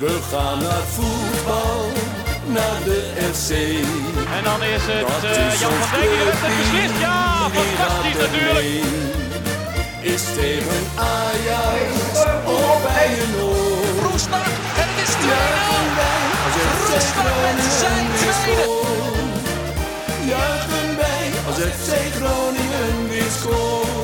We gaan naar voetbal, naar de FC. En dan is het Dat is Jan van Dijk die heeft het beslist. Ja, fantastisch natuurlijk. Is tegen Ajax of bij een oor. Roestak en het is 2-0. Juichen wij als FC Roestak met zijn tweede. Juichen wij als FC Groningen weer scoort.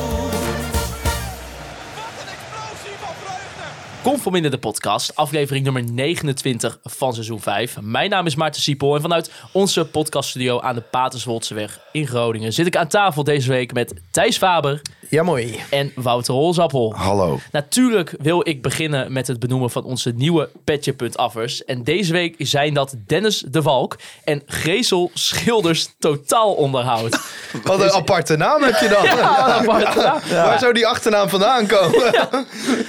Conforminder de podcast, aflevering nummer 29 van seizoen 5. Mijn naam is Maarten Siepel en vanuit onze podcaststudio aan de Paterswoldseweg in Groningen zit ik aan tafel deze week met Thijs Faber Ja, mooi. en Wouter Holzappel. Hallo. Natuurlijk wil ik beginnen met het benoemen van onze nieuwe Petje.affers. En deze week zijn dat Dennis de Valk en Grezel Schilders Totaal Onderhoud. Wat een aparte naam heb je dan. Ja, een aparte naam. Waar zou die achternaam vandaan komen?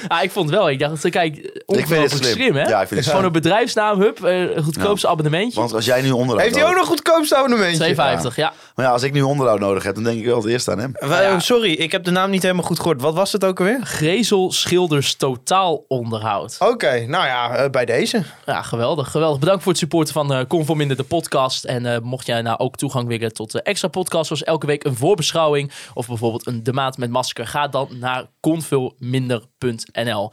Ah, ik vond wel. Ik dacht, kijk, ongelooflijk slim. slim. hè? Ja, ik vind het Gewoon een bedrijfsnaam, hup, eh, een goedkoopste abonnementje. Want als jij nu onderhoud Heeft hij ook nog goedkoopste abonnementje? 2,50, ja. Maar ja, als ik nu onderhoud nodig heb, dan denk ik wel het eerst aan hem. Wa- Sorry, ik heb de naam niet helemaal goed gehoord. Wat was het ook alweer? Grezel Schilders Totaal Onderhoud. Oké, nou ja, eh, bij deze. Ja, geweldig, geweldig. Bedankt voor het supporten van eh Conforminder de podcast. En eh, mocht jij nou ook toegang willen tot de extra podcast, zoals elke week een voorbeschouwing of bijvoorbeeld een De Maand met Masker, ga dan naar convilminder.nl.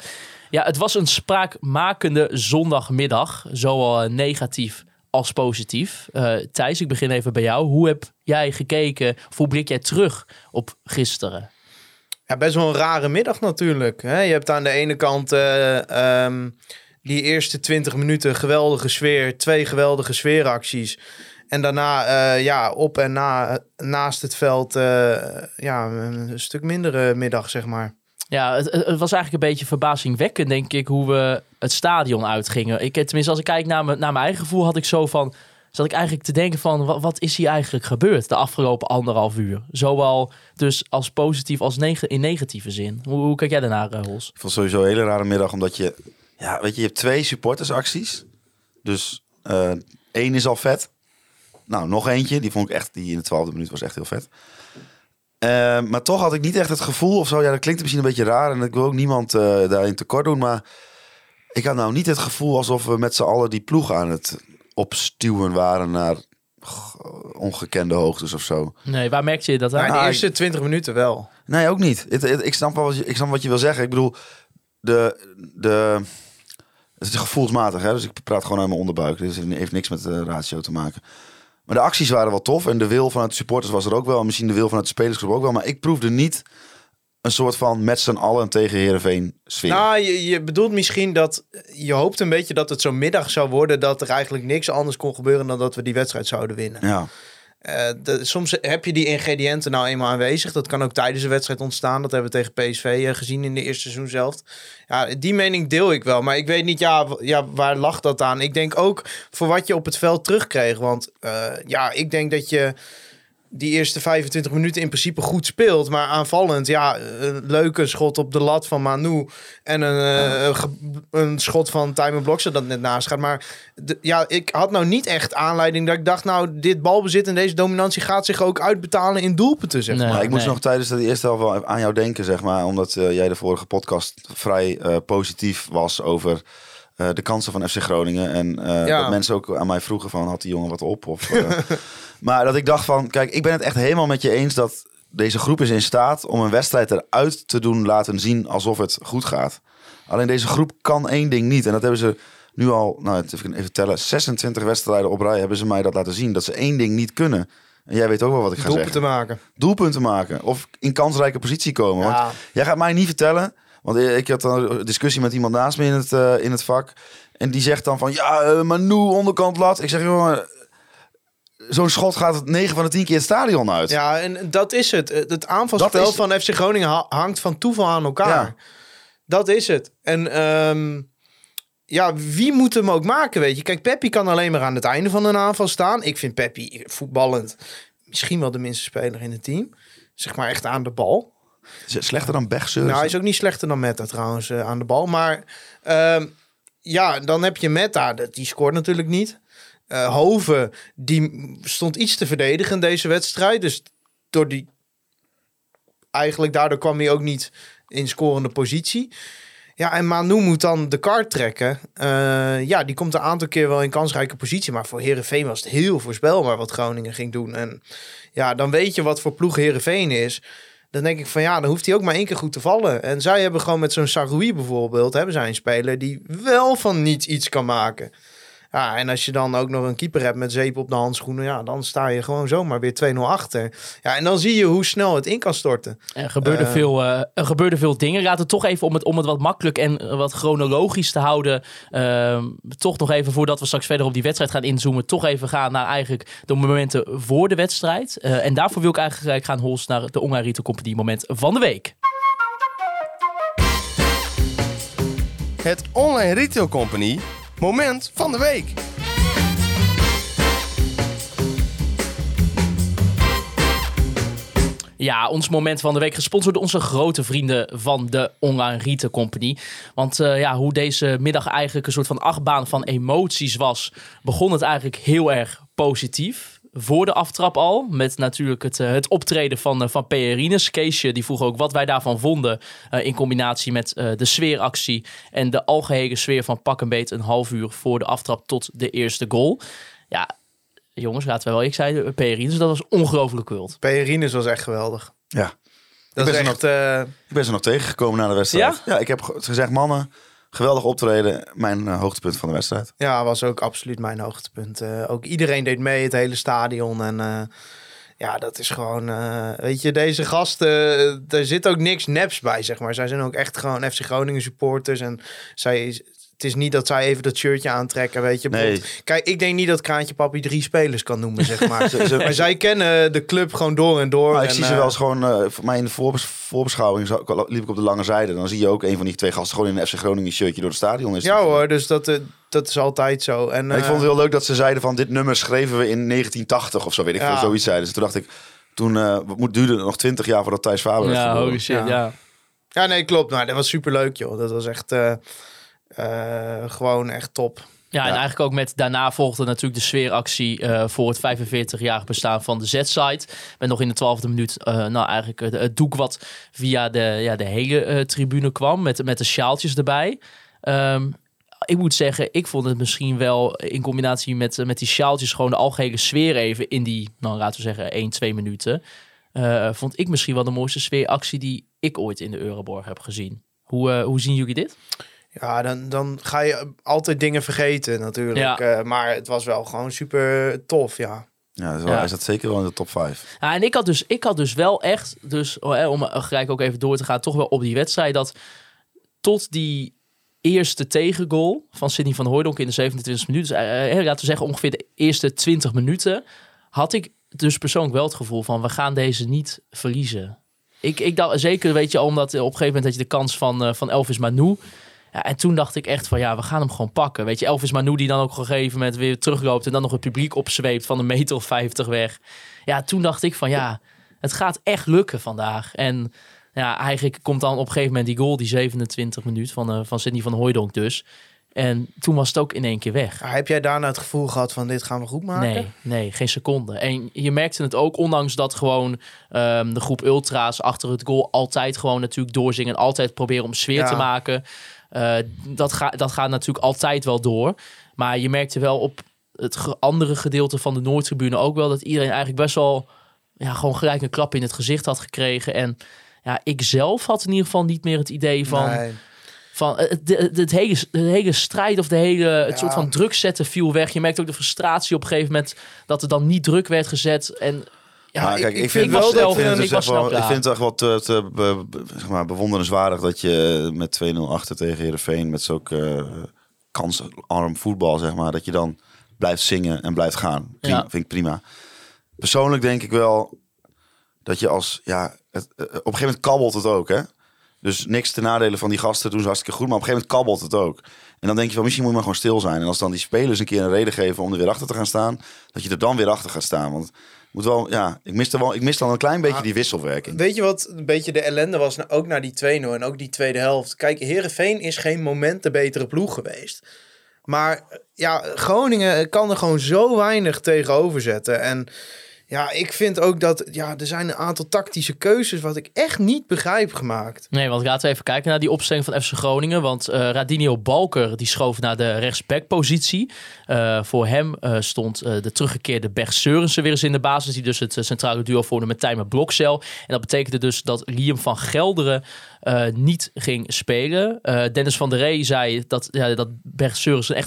Ja, het was een spraakmakende zondagmiddag, zowel eh, negatief als positief. Eh, Thijs, ik begin even bij jou. Hoe heb jij gekeken, of hoe blik jij terug op gisteren? Ja, best wel een rare middag natuurlijk. Hè? Je hebt aan de ene kant eh, ehm, die eerste 20 minuten geweldige sfeer, twee geweldige sfeeracties. En daarna eh, ja, op en na, naast het veld ja, een stuk mindere middag, zeg maar. Ja, het, was eigenlijk een beetje verbazingwekkend, denk ik, hoe we het stadion uitgingen. Ik, tenminste, als ik kijk naar, mijn- naar mijn eigen gevoel, had ik zo van. Zat ik eigenlijk te denken van, wat, wat is hier eigenlijk gebeurd de afgelopen anderhalf uur? Zowel dus als positief als neg- in negatieve zin. Hoe, hoe kijk jij daarnaar, eh, Hols? Ik vond het sowieso een hele rare middag, omdat je... Ja, weet je, je hebt twee supportersacties. Dus eh, één is al vet. Nou, nog eentje. Die vond ik echt, die in de twaalfde minuut was echt heel vet. Eh, maar toch had ik niet echt het gevoel of zo. Ja, dat klinkt misschien een beetje raar. En ik wil ook niemand eh, daarin tekort doen. Maar ik had nou niet het gevoel alsof we met z'n allen die ploeg aan het opstuwen waren naar ongekende hoogtes of zo. Nee, waar merkte je dat aan? De Ah, eerste 20 minuten wel. Nee, ook niet. Het, het- ik, snap wel wat je, ik snap wat je wil zeggen. Ik bedoel, de, de, het is gevoelsmatig, hè? dus ik praat gewoon uit mijn onderbuik. Dus het heeft niks met de ratio te maken. Maar de acties waren wel tof en de wil vanuit de supporters was er ook wel. En misschien de wil vanuit de spelersgroep ook wel. Maar ik proefde niet een soort van met z'n allen tegen Heerenveen sfeer. Nou, je, je bedoelt misschien dat je hoopt een beetje dat het zo'n middag zou worden dat er eigenlijk niks anders kon gebeuren dan dat we die wedstrijd zouden winnen. ja. Eh, soms heb je die ingrediënten nou eenmaal aanwezig. Dat kan ook tijdens een wedstrijd ontstaan. Dat hebben we tegen PSV eh, gezien in de eerste seizoen zelf. Ja, die mening deel ik wel. Maar ik weet niet, ja, ja, waar lag dat aan? Ik denk ook voor wat je op het veld terugkreeg. Want eh, ja, ik denk dat je die eerste 25 minuten in principe goed speelt. Maar aanvallend, ja, een leuke schot op de lat van Manu. En een, eh, een schot van Timer Blokster dat net naast gaat. Maar de- ja, ik had nou niet echt aanleiding dat ik dacht... nou, dit balbezit en deze dominantie gaat zich ook uitbetalen in doelpunten, zeg Nee. maar. Ik moest nee. nog tijdens de eerste helft wel aan jou denken, zeg maar. Omdat eh, jij de vorige podcast vrij eh, positief was over eh, de kansen van FC Groningen. En eh, Ja. dat mensen ook aan mij vroegen van, had die jongen wat op? Of, eh, maar dat ik dacht van, kijk, ik ben het echt helemaal met je eens dat deze groep is in staat om een wedstrijd eruit te doen laten zien alsof het goed gaat. Alleen deze groep kan één ding niet. En dat hebben ze nu al, nou even even tellen, 26 wedstrijden op rij hebben ze mij dat laten zien. Dat ze één ding niet kunnen. En jij weet ook wel wat ik ga Doelpunten zeggen maken. doelpunten maken of in kansrijke positie komen. Ja. Want jij gaat mij niet vertellen, want ik had een discussie met iemand naast me in het, eh, in het vak. En die zegt dan van, ja, eh, Manu onderkant lat. Ik zeg, jongen, zo'n schot gaat 9 van de 10 keer het stadion uit. Ja, en dat is het. Het het aanvalspel is- van FC Groningen ha- hangt van toeval aan elkaar. Ja. Dat is het. En ehm, ja, wie moet hem ook maken, weet je? Kijk, Peppi kan alleen maar aan het einde van een aanval staan. Ik vind Peppi voetballend misschien wel de minste speler in het team. Zeg maar echt aan de bal. Slechter dan Bergse. Nou, hij is ook niet slechter dan Meta trouwens eh, aan de bal. Maar ehm, ja, dan heb je Meta. Die scoort natuurlijk niet. Eh Hoven, die stond iets te verdedigen in deze wedstrijd. Dus door die... Eigenlijk daardoor kwam hij ook niet in scorende positie. Ja, en Manu moet dan de kaart trekken. Eh, ja, die komt een aantal keer wel in kansrijke positie. Maar voor Herenveen was het heel voorspelbaar wat Groningen ging doen. En ja, dan weet je wat voor ploeg Herenveen is. Dan denk ik van ja, dan hoeft hij ook maar één keer goed te vallen. En zij hebben gewoon met zo'n Saroui bijvoorbeeld, hebben zij een speler die wel van niets iets kan maken. Ja, en als je dan ook nog een keeper hebt met zeep op de handschoenen, ja, dan sta je gewoon zomaar weer 2-0 achter. Ja, en dan zie je hoe snel het in kan storten. Er gebeurden, Eh. veel, eh, er gebeurden veel dingen. Laten we toch even om het, om het wat makkelijk en eh, wat chronologisch te houden. ehm, toch nog even voordat we straks verder op die wedstrijd gaan inzoomen. Toch even gaan naar eigenlijk de momenten voor de wedstrijd. Eh, en daarvoor wil ik eigenlijk gaan Holst naar de Online Retail Company moment van de week. Het Online Retail Company moment van de week. Ja, ons moment van de week gesponsord door onze grote vrienden van de Online Retail Company. Want eh, ja, hoe deze middag eigenlijk een soort van achtbaan van emoties was, begon het eigenlijk heel erg positief. Voor de aftrap al, met natuurlijk het, eh, het optreden van, eh, van Perines. Keesje die vroeg ook wat wij daarvan vonden. eh, in combinatie met de sfeeractie en de algehele sfeer van pak een beet een half uur voor de aftrap tot de eerste goal. Ja, jongens, laten we wel, ik zei Perines, dat was ongelooflijk wild. Perines was echt geweldig. Ja. Dat ben is echt... eh, Ik ben ze nog tegengekomen na de wedstrijd. Ja? ik heb ge- gezegd, mannen, geweldig optreden. Mijn eh, hoogtepunt van de wedstrijd. Ja, was ook absoluut mijn hoogtepunt. Eh, ook iedereen deed mee, het hele stadion. En eh, ja, dat is gewoon, weet je, deze gasten, er zit ook niks neps bij, zeg maar. Zij zijn ook echt gewoon FC Groningen supporters. En zij, het is niet dat zij even dat shirtje aantrekken, weet je. Nee. Kijk, ik denk niet dat Kraantje Papi drie spelers kan noemen, zeg maar. maar zij kennen de club gewoon door en door. Maar ik zie ze eh, wel eens gewoon, eh, voor mij in de voorbes- voorbeschouwing zo- liep ik op de lange zijde. Dan zie je ook een van die twee gasten gewoon in een FC Groningen shirtje door het stadion. Is Ja hoor, dus dat, eh, dat is altijd zo. En, ik vond het heel leuk dat ze zeiden van dit nummer schreven we in 1980 of zo, weet ik Ja. veel, zoiets zeiden. Dus toen dacht ik, toen eh, het moet duurde het nog 20 jaar voordat Thijs Faber werd Ja, geboren. holy shit, Ja. ja. Ja, nee, klopt. Maar dat was superleuk, joh. Dat was echt gewoon echt top. Ja, en eigenlijk ook met daarna volgde natuurlijk de sfeeractie eh, voor het 45-jarig bestaan van de Z-site. Met nog in de twaalfde minuut, eh, nou eigenlijk het, het doek wat via de, ja, de hele eh, tribune kwam, met, met de sjaaltjes erbij. Ehm, ik moet zeggen, ik vond het misschien wel in combinatie met, met die sjaaltjes gewoon de algehele sfeer even in die, nou laten we zeggen, 1, 2 minuten. eh, vond ik misschien wel de mooiste sfeeractie die ik ooit in de Euroborg heb gezien. Hoe, eh, hoe zien jullie dit? Ja, dan, dan ga je altijd dingen vergeten natuurlijk. Ja. Eh, maar het was wel gewoon super tof, ja. Ja, dat is wel- Ja. hij zat zeker wel in de top 5. Ja, en ik had, dus, ik had dus wel echt, dus, oh, hè, om gelijk ook even door te gaan, toch wel op die wedstrijd dat tot die eerste tegengoal van Sidney van Hooijdonk in de 27 minuten, dus, eh, eh, laten we zeggen ongeveer de eerste 20 minuten, had ik dus persoonlijk wel het gevoel van we gaan deze niet verliezen. Ik, ik dacht zeker, weet je, omdat op een gegeven moment had je de kans van, van Elvis Manu. Ja, en toen dacht ik echt van ja, we gaan hem gewoon pakken. Weet je, Elvis Manu die dan ook op een gegeven moment weer terugloopt en dan nog het publiek opzweept van een meter of 50 weg. Ja, toen dacht ik van ja, het gaat echt lukken vandaag. En ja, eigenlijk komt dan op een gegeven moment die goal, die 27 minuut van, eh van Sidney van Hooijdonk dus. En toen was het ook in één keer weg. Ja, heb jij daarna het gevoel gehad van dit gaan we goed maken? Nee, nee, geen seconde. En je merkte het ook, ondanks dat gewoon ehm, de groep ultra's achter het goal altijd gewoon natuurlijk doorzingen en altijd proberen om sfeer Ja. te maken. Eh, dat, gaat dat gaat natuurlijk altijd wel door. Maar je merkte wel op het andere gedeelte van de Noordtribune ook wel dat iedereen eigenlijk best wel ja, gewoon gelijk een klap in het gezicht had gekregen. En ja, ik zelf had in ieder geval niet meer het idee van Nee. van eh, het, het, het hele, de hele strijd of de hele het Ja. soort van druk zetten viel weg. Je merkt ook de frustratie op een gegeven moment dat er dan niet druk werd gezet. En ja, maar kijk, ik, ik, vind wel snel, ik vind ik dus was wel, ik vind het echt wel te, te be- be- zeg maar, bewonderenswaardig dat je met 2-0 achter tegen Heerenveen met zulke uh, kansarm voetbal, zeg maar, dat je dan blijft zingen en blijft gaan. Prima, Ja. Vind ik prima. Persoonlijk denk ik wel dat je als, ja, het, eh, op een gegeven moment kabbelt het ook, hè. Dus niks te nadelen van die gasten doen ze hartstikke goed, maar op een gegeven moment kabbelt het ook. En dan denk je van misschien moet je maar gewoon stil zijn. En als dan die spelers een keer een reden geven om er weer achter te gaan staan, dat je er dan weer achter gaat staan. Want moet wel, ja, ik mis, er wel, ik mis dan een klein beetje Ah. die wisselwerking. Weet je wat een beetje de ellende was? Nou, ook naar die 2-0 en ook die tweede helft. Kijk, Herenveen is geen moment de betere ploeg geweest. Maar ja, Groningen kan er gewoon zo weinig tegenover zetten. En Ja, ik vind ook dat ja, er zijn een aantal tactische keuzes wat ik echt niet begrijp gemaakt. Nee, want laten we even kijken naar die opstelling van FC Groningen. Want eh Radinio Balker die schoof naar de rechtsbackpositie. Eh voor hem eh, stond de teruggekeerde Berg Seurensen weer eens in de basis. Die dus het centrale duo vormde met Tijmen Blokcel. En dat betekende dus dat Liam van Gelderen eh, niet ging spelen. Eh, Dennis van der Rey zei dat, ja, dat Berg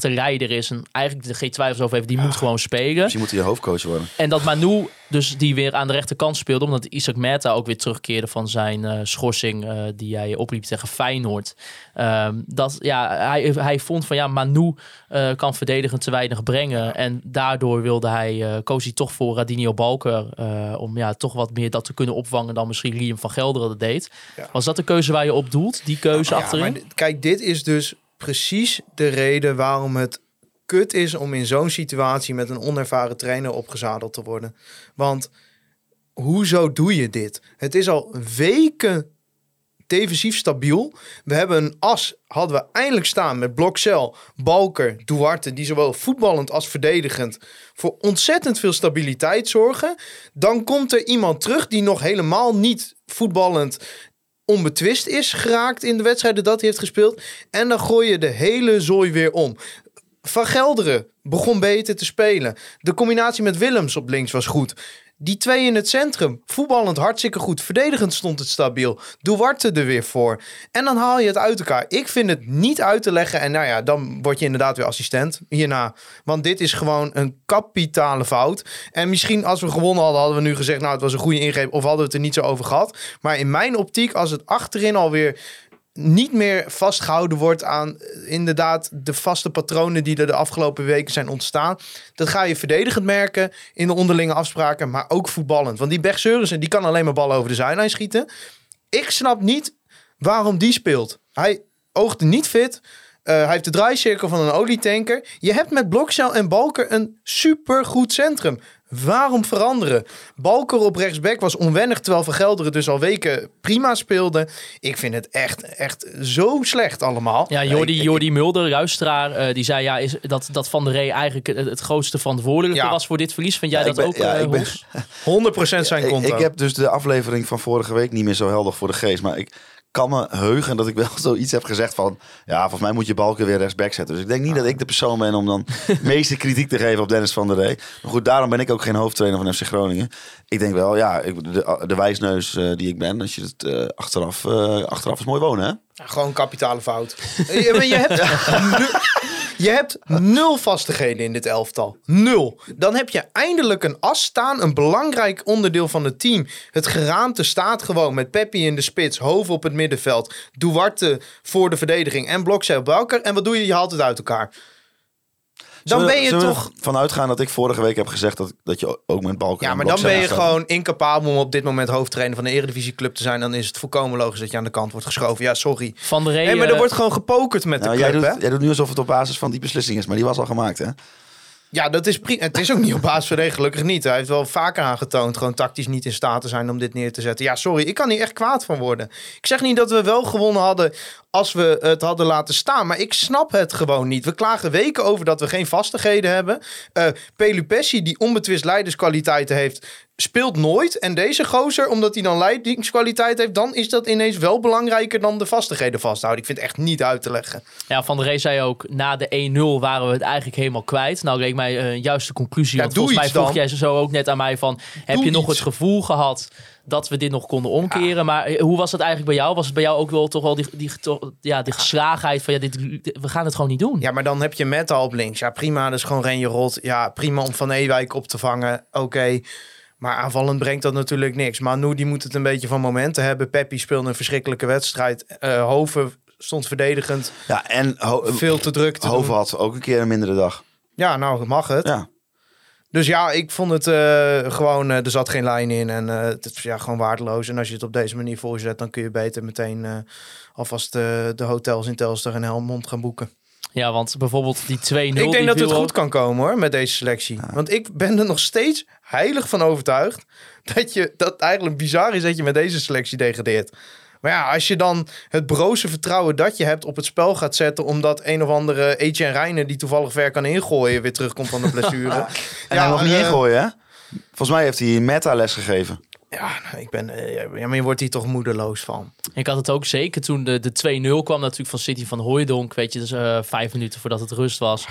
een leider is. En eigenlijk geen twijfels over heeft, die moet gewoon spelen. Misschien moet hij je hoofdcoach worden. En dat Manu dus die weer aan de rechterkant speelde. Omdat Isaac Meta ook weer terugkeerde van zijn eh, schorsing eh, die hij opliep tegen Feyenoord. Ehm, dat, ja, hij, hij vond van ja, Manu eh, kan verdedigend te weinig brengen. En daardoor wilde hij, koos hij toch voor Radinio Balker. om ja, toch wat meer dat te kunnen opvangen dan misschien Liam van Gelderen dat deed. Ja. Was dat de keuze waar je op doelt? Die keuze Ja, achterin? maar kijk, dit is dus precies de reden waarom het kut is om in zo'n situatie met een onervaren trainer opgezadeld te worden. Want hoezo doe je dit? Het is al weken defensief stabiel. We hebben een as, hadden we eindelijk staan met Blokcel, Balker, Duarte, die zowel voetballend als verdedigend voor ontzettend veel stabiliteit zorgen. Dan komt er iemand terug die nog helemaal niet voetballend onbetwist is geraakt in de wedstrijden dat hij heeft gespeeld. En dan gooi je de hele zooi weer om. Van Gelderen begon beter te spelen. De combinatie met Willems op links was goed. Die twee in het centrum, voetballend hartstikke goed. Verdedigend stond het stabiel. Duarte er weer voor. En dan haal je het uit elkaar. Ik vind het niet uit te leggen. En nou ja, dan word je inderdaad weer assistent hierna. Want dit is gewoon een kapitale fout. En misschien als we gewonnen hadden, hadden we nu gezegd... nou, het was een goede ingreep. Of hadden we het er niet zo over gehad. Maar in mijn optiek, als het achterin alweer niet meer vastgehouden wordt aan eh, inderdaad de vaste patronen die er de afgelopen weken zijn ontstaan. Dat ga je verdedigend merken in de onderlinge afspraken, maar ook voetballend. Want die Berg Seurensen, die kan alleen maar ballen over de zijlijn schieten. Ik snap niet waarom die speelt. Hij oogde niet fit. Eh, hij heeft de draaicirkel van een olietanker. Je hebt met Blokcel en Balker een supergoed centrum. Waarom veranderen? Balker op rechtsback was onwennig, terwijl Van Gelderen dus al weken prima speelde. Ik vind het echt, echt zo slecht allemaal. Ja, Jordi, Ik- ik- Jordi Mulder, luisteraar, eh, die zei ja, is dat, dat Van der Rey eigenlijk het, het grootste verantwoordelijke Ja. was voor dit verlies. Vind jij Ja, ik dat ben- ook, ja, eh, ik ben- Hoes? 100% zijn Ik, konto. ik heb dus de aflevering van vorige week niet meer zo helder voor de geest. Maar ik kan me heugen dat ik wel zoiets heb gezegd van... Ja, volgens mij moet je Balken weer rechtsback zetten. Dus ik denk niet dat ik de persoon ben om dan de meeste kritiek te geven op Dennis van der Rey. Maar goed, daarom ben ik ook geen hoofdtrainer van FC Groningen. Ik denk wel, ja, ik, de, de wijsneus eh, die ik ben, als je het eh, achteraf, eh, achteraf is mooi wonen, hè? Ja, gewoon kapitale fout. je, maar je, hebt je hebt nul vastigheden in dit elftal. Nul. Dan heb je eindelijk een as staan. Een belangrijk onderdeel van het team. Het geraamte staat gewoon met Peppi in de spits. Hoven op het middenveld. Duarte voor de verdediging. En Blokcel Belker. En wat doe je? Je haalt het uit elkaar. Dan ben je toch... ervan uitgaan dat ik vorige week heb gezegd dat, dat je ook met Balken... Ja, maar dan ben je gewoon incapabel om op dit moment hoofdtrainer van de Eredivisieclub te zijn. Dan is het volkomen logisch dat je aan de kant wordt geschoven. Ja, sorry. Van der Rey, Nee, maar er eh, wordt gewoon gepokerd met Nou, de jij, club, doet, hè? jij doet nu alsof het op basis van die beslissing is, maar die was al gemaakt, hè? Ja, dat is prima. Het is ook niet op basis van regen, gelukkig niet. Hij heeft wel vaker aangetoond gewoon tactisch niet in staat te zijn om dit neer te zetten. Ja, sorry, ik kan hier echt kwaad van worden. Ik zeg niet dat we wel gewonnen hadden als we het hadden laten staan, maar ik snap het gewoon niet. We klagen weken over dat we geen vastigheden hebben. Eh Pelupessi, die onbetwist leiderskwaliteiten heeft, speelt nooit. En deze gozer, omdat hij dan leidingskwaliteit heeft, dan is dat ineens wel belangrijker dan de vastigheden vasthouden. Ik vind het echt niet uit te leggen. Ja, Van der Rey zei ook, na de 1-0 waren we het eigenlijk helemaal kwijt. Nou leek mij een juiste conclusie. Ja, want doe volgens mij vroeg dan. jij zo ook net aan mij van... heb Doe je nog iets. het gevoel gehad dat we dit nog konden omkeren? Maar eh, hoe was het eigenlijk bij jou? Was het bij jou ook wel toch wel die, die, toch- ja, die geslagenheid van... Ja, dit, dit- we gaan het gewoon niet doen? Ja, maar dan heb je Meta op links. Ja, prima. Is gewoon Renje Rot. Ja, prima om Van Ewijk op te vangen. Oké. Maar aanvallend brengt dat natuurlijk niks. Manu die moet het een beetje van momenten hebben. Peppi speelde een verschrikkelijke wedstrijd. Eh Hoven stond verdedigend. Ja, en Ho- Veel te druk te Hoven doen. had ook een keer een mindere dag. Ja, nou mag het. Ja. Dus ja, ik vond het eh, gewoon... eh, er zat geen lijn in. En eh, het is ja, gewoon waardeloos. En als je het op deze manier voorzet... dan kun je beter meteen eh, alvast eh, de hotels in Telstar en Helmond gaan boeken. Ja, want bijvoorbeeld die 2-0... Ik die denk dat het goed kan komen hoor, met deze selectie. Want ik ben er nog steeds heilig van overtuigd dat, je, dat het eigenlijk bizar is dat je met deze selectie degradeert. Maar ja, als je dan het broze vertrouwen dat je hebt op het spel gaat zetten... omdat een of andere Etienne Reijnen, die toevallig ver kan ingooien... weer terugkomt van de blessure. En hij mag niet eh, ingooien, hè? Volgens mij heeft hij meta-les gegeven. Ja, nou, ik ben, eh, ja, maar je wordt hier toch moedeloos van. Ik had het ook zeker toen de, de 2-0 kwam natuurlijk van City van Hooijdonk. Weet je, dus eh, vijf minuten voordat het rust was.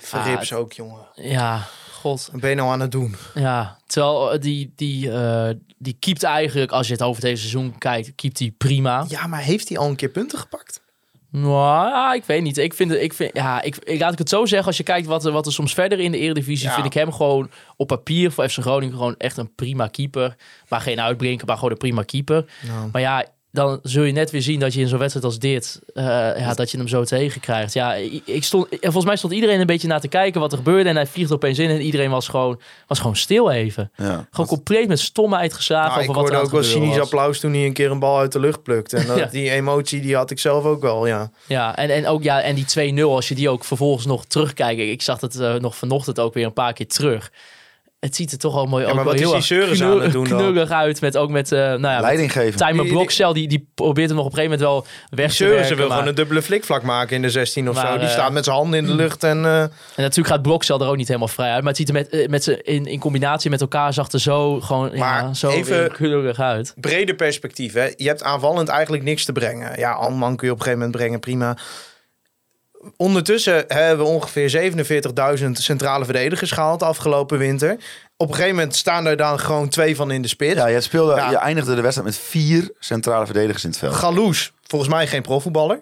Verrips Ah, ook, jongen. Ja, god. Wat ben je nou aan het doen? Ja, terwijl eh, die, die, eh die keept eigenlijk, als je het over deze seizoen kijkt, keept hij prima. Ja, maar heeft hij al een keer punten gepakt? Nou, ja, ik weet niet. Ik vind, het- ik vind ja, ik, ik laat ik het zo zeggen. Als je kijkt wat, er- wat er soms verder in de Eredivisie, Ja. vind ik hem gewoon op papier voor FC Groningen gewoon echt een prima keeper. Maar geen uitblinker, maar gewoon een prima keeper. Maar ja, dan zul je net weer zien dat je in zo'n wedstrijd als dit, eh, ja, dat je hem zo tegenkrijgt. Ja, ik ik stond, volgens mij stond iedereen een beetje naar te kijken wat er gebeurde. En hij vliegt opeens in en iedereen was gewoon, was gewoon stil even. Ja. Gewoon compleet met stomheid geslagen Nou, ik over wat er hoorde aan ook wel cynisch was. applaus toen hij een keer een bal uit de lucht plukte. En dat- Ja. die emotie die had ik zelf ook wel, ja. Ja, en, en ook ja, en die 2-0, als je die ook vervolgens nog terugkijkt. Ik zag het eh, nog vanochtend ook weer een paar keer terug. Het ziet er toch al mooi Ja, maar wat is die knul- aan het doen dan? uit. Met ook met, eh nou ja, met Leiding geven. Timer Die- die- Blokcel, die, die probeert hem nog op een gegeven moment wel weg te werken. ze wil maar- gewoon een dubbele flikvlak maken in de 16 of Maar, zo. Die eh, staat met zijn handen in de lucht en... eh, En natuurlijk gaat Blokcel er ook niet helemaal vrij uit. Maar het ziet er met, met ze in, in combinatie met elkaar zag er zo gewoon ja, Maar zo even- knullig uit. breder perspectief. Hè? Je hebt aanvallend eigenlijk niks te brengen. Ja, Alman kun je op een gegeven moment brengen, prima. Ondertussen hebben we ongeveer 47.000 centrale verdedigers gehaald afgelopen winter. Op een gegeven moment staan er dan gewoon twee van in de spits. Ja, je, speelde, Ja. je eindigde de wedstrijd met vier centrale verdedigers in het veld. Galoes, volgens mij geen profvoetballer.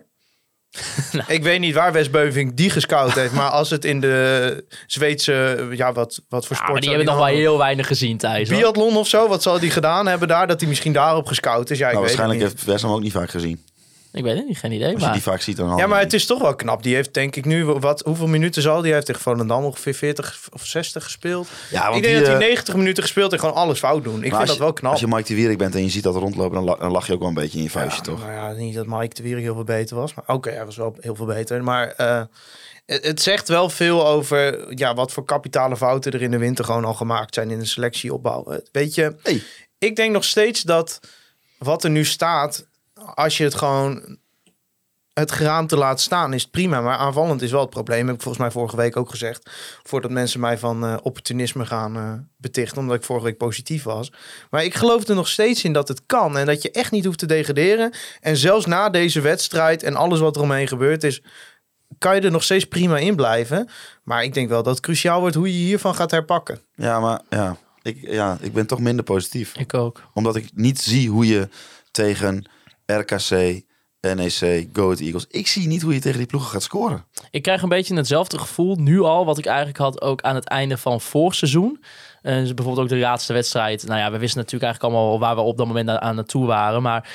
Ik weet niet waar Wes Beuving die gescout heeft, maar als het in de Zweedse, ja, wat, wat voor Ja, sport. maar die hebben nog nou wel heel weinig gezien, Thijs. hoor. Biathlon of zo, wat zal die gedaan hebben daar? Dat hij misschien daarop gescout is. Ja, ik Nou, weet het waarschijnlijk niet. heeft West hem ook niet vaak gezien. Ik weet het niet, geen idee. Als je Maar die vaak ziet, dan Ja, maar het is toch wel knap. Die heeft denk ik nu, wat, hoeveel minuten zal die? Heeft tegen Volendam ongeveer 40 of 60 gespeeld. Ja, want ik denk die, dat hij eh, 90 minuten gespeeld en gewoon alles fout doen. Ik vind dat je- wel knap. Als je Mike de Wierik bent en je ziet dat rondlopen, dan, la- dan lach je ook wel een beetje in je vuistje, Ja, toch? Nou ja, niet dat Mike de Wierik heel veel beter was. Maar oké, hij was wel heel veel beter. Maar eh, het, het zegt wel veel over ja, wat voor kapitale fouten er in de winter gewoon al gemaakt zijn in de selectieopbouw. Eh, Weet je, Hey. ik denk nog steeds dat wat er nu staat, als je het gewoon het geraamte laat staan, is het prima. Maar aanvallend is wel het probleem. Heb ik volgens mij vorige week ook gezegd. Voordat mensen mij van eh, opportunisme gaan eh, betichten. Omdat ik vorige week positief was. Maar ik geloof er nog steeds in dat het kan. En dat je echt niet hoeft te degraderen. En zelfs na deze wedstrijd en alles wat er omheen gebeurd is. Kan je er nog steeds prima in blijven. Maar ik denk wel dat het cruciaal wordt hoe je hiervan gaat herpakken. Ja, maar ja ik, ja, ik ben toch minder positief. ik ook. Omdat ik niet zie hoe je tegen RKC, NEC, Go Ahead Eagles... Ik zie niet hoe je tegen die ploegen gaat scoren. Ik krijg een beetje hetzelfde gevoel nu al, wat ik eigenlijk had ook aan het einde van vorig seizoen. Eh, dus bijvoorbeeld ook de laatste wedstrijd. Nou ja, we wisten natuurlijk eigenlijk allemaal waar we op dat moment aan, naartoe waren. Maar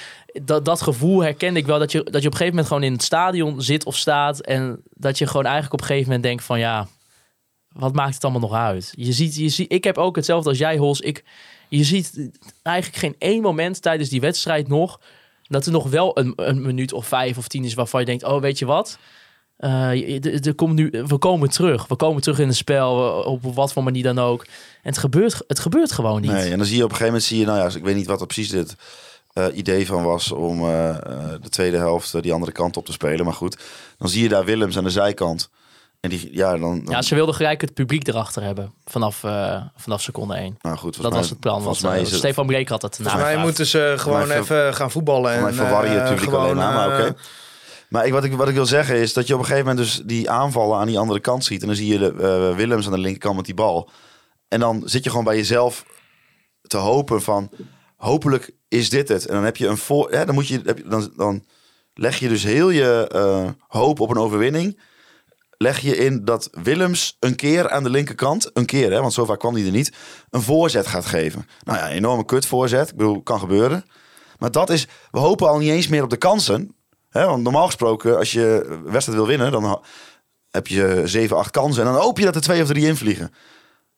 dat, dat gevoel herkende ik wel. Dat je, dat je op een gegeven moment gewoon in het stadion zit of staat. En dat je gewoon eigenlijk op een gegeven moment denkt van ja, wat maakt het allemaal nog uit? Je ziet, je ziet, ik heb ook hetzelfde als jij, Hols. Ik, je ziet eigenlijk geen één moment tijdens die wedstrijd nog... dat er nog wel een, een minuut of vijf of tien is waarvan je denkt... oh, weet je wat? Eh, de- de komt nu, we komen terug. We komen terug in het spel, eh, op wat voor manier dan ook. En het gebeurt, het gebeurt gewoon niet. Nee, en dan zie je op een gegeven moment, zie je, nou ja, ik weet niet wat er precies het eh, idee van was om de tweede helft die andere kant op te spelen. Maar goed, dan zie je daar Willems aan de zijkant. En die, ja, dan, dan Ja, ze wilden gelijk het publiek erachter hebben vanaf, eh, vanaf seconde één. nou goed, Dat mij- was het plan. Want, Volgens mij eh, is het, Stefan Breek had het Volgens mij moeten ze gewoon mij even gaan voetballen. En, Voor mij verwar je eh, het publiek gewoon, alleen maar, maar oké. Maar ik, wat, ik, wat ik wil zeggen is dat je op een gegeven moment dus die aanvallen aan die andere kant ziet. En dan zie je de, eh, Willems aan de linkerkant met die bal. En dan zit je gewoon bij jezelf te hopen van, hopelijk is dit het. En dan heb je een voor, ja, dan moet je, heb je- dan, dan leg je dus heel je eh, hoop op een overwinning. Leg je in dat Willems een keer aan de linkerkant, een keer, hè, want zo vaak kwam hij er niet, een voorzet gaat geven. Nou ja, enorme kut voorzet. Ik bedoel, kan gebeuren. Maar dat is, we hopen al niet eens meer op de kansen. Hè? Want normaal gesproken, als je wedstrijd wil winnen, dan heb je 7, 8 kansen. En dan hoop je dat er twee of drie invliegen.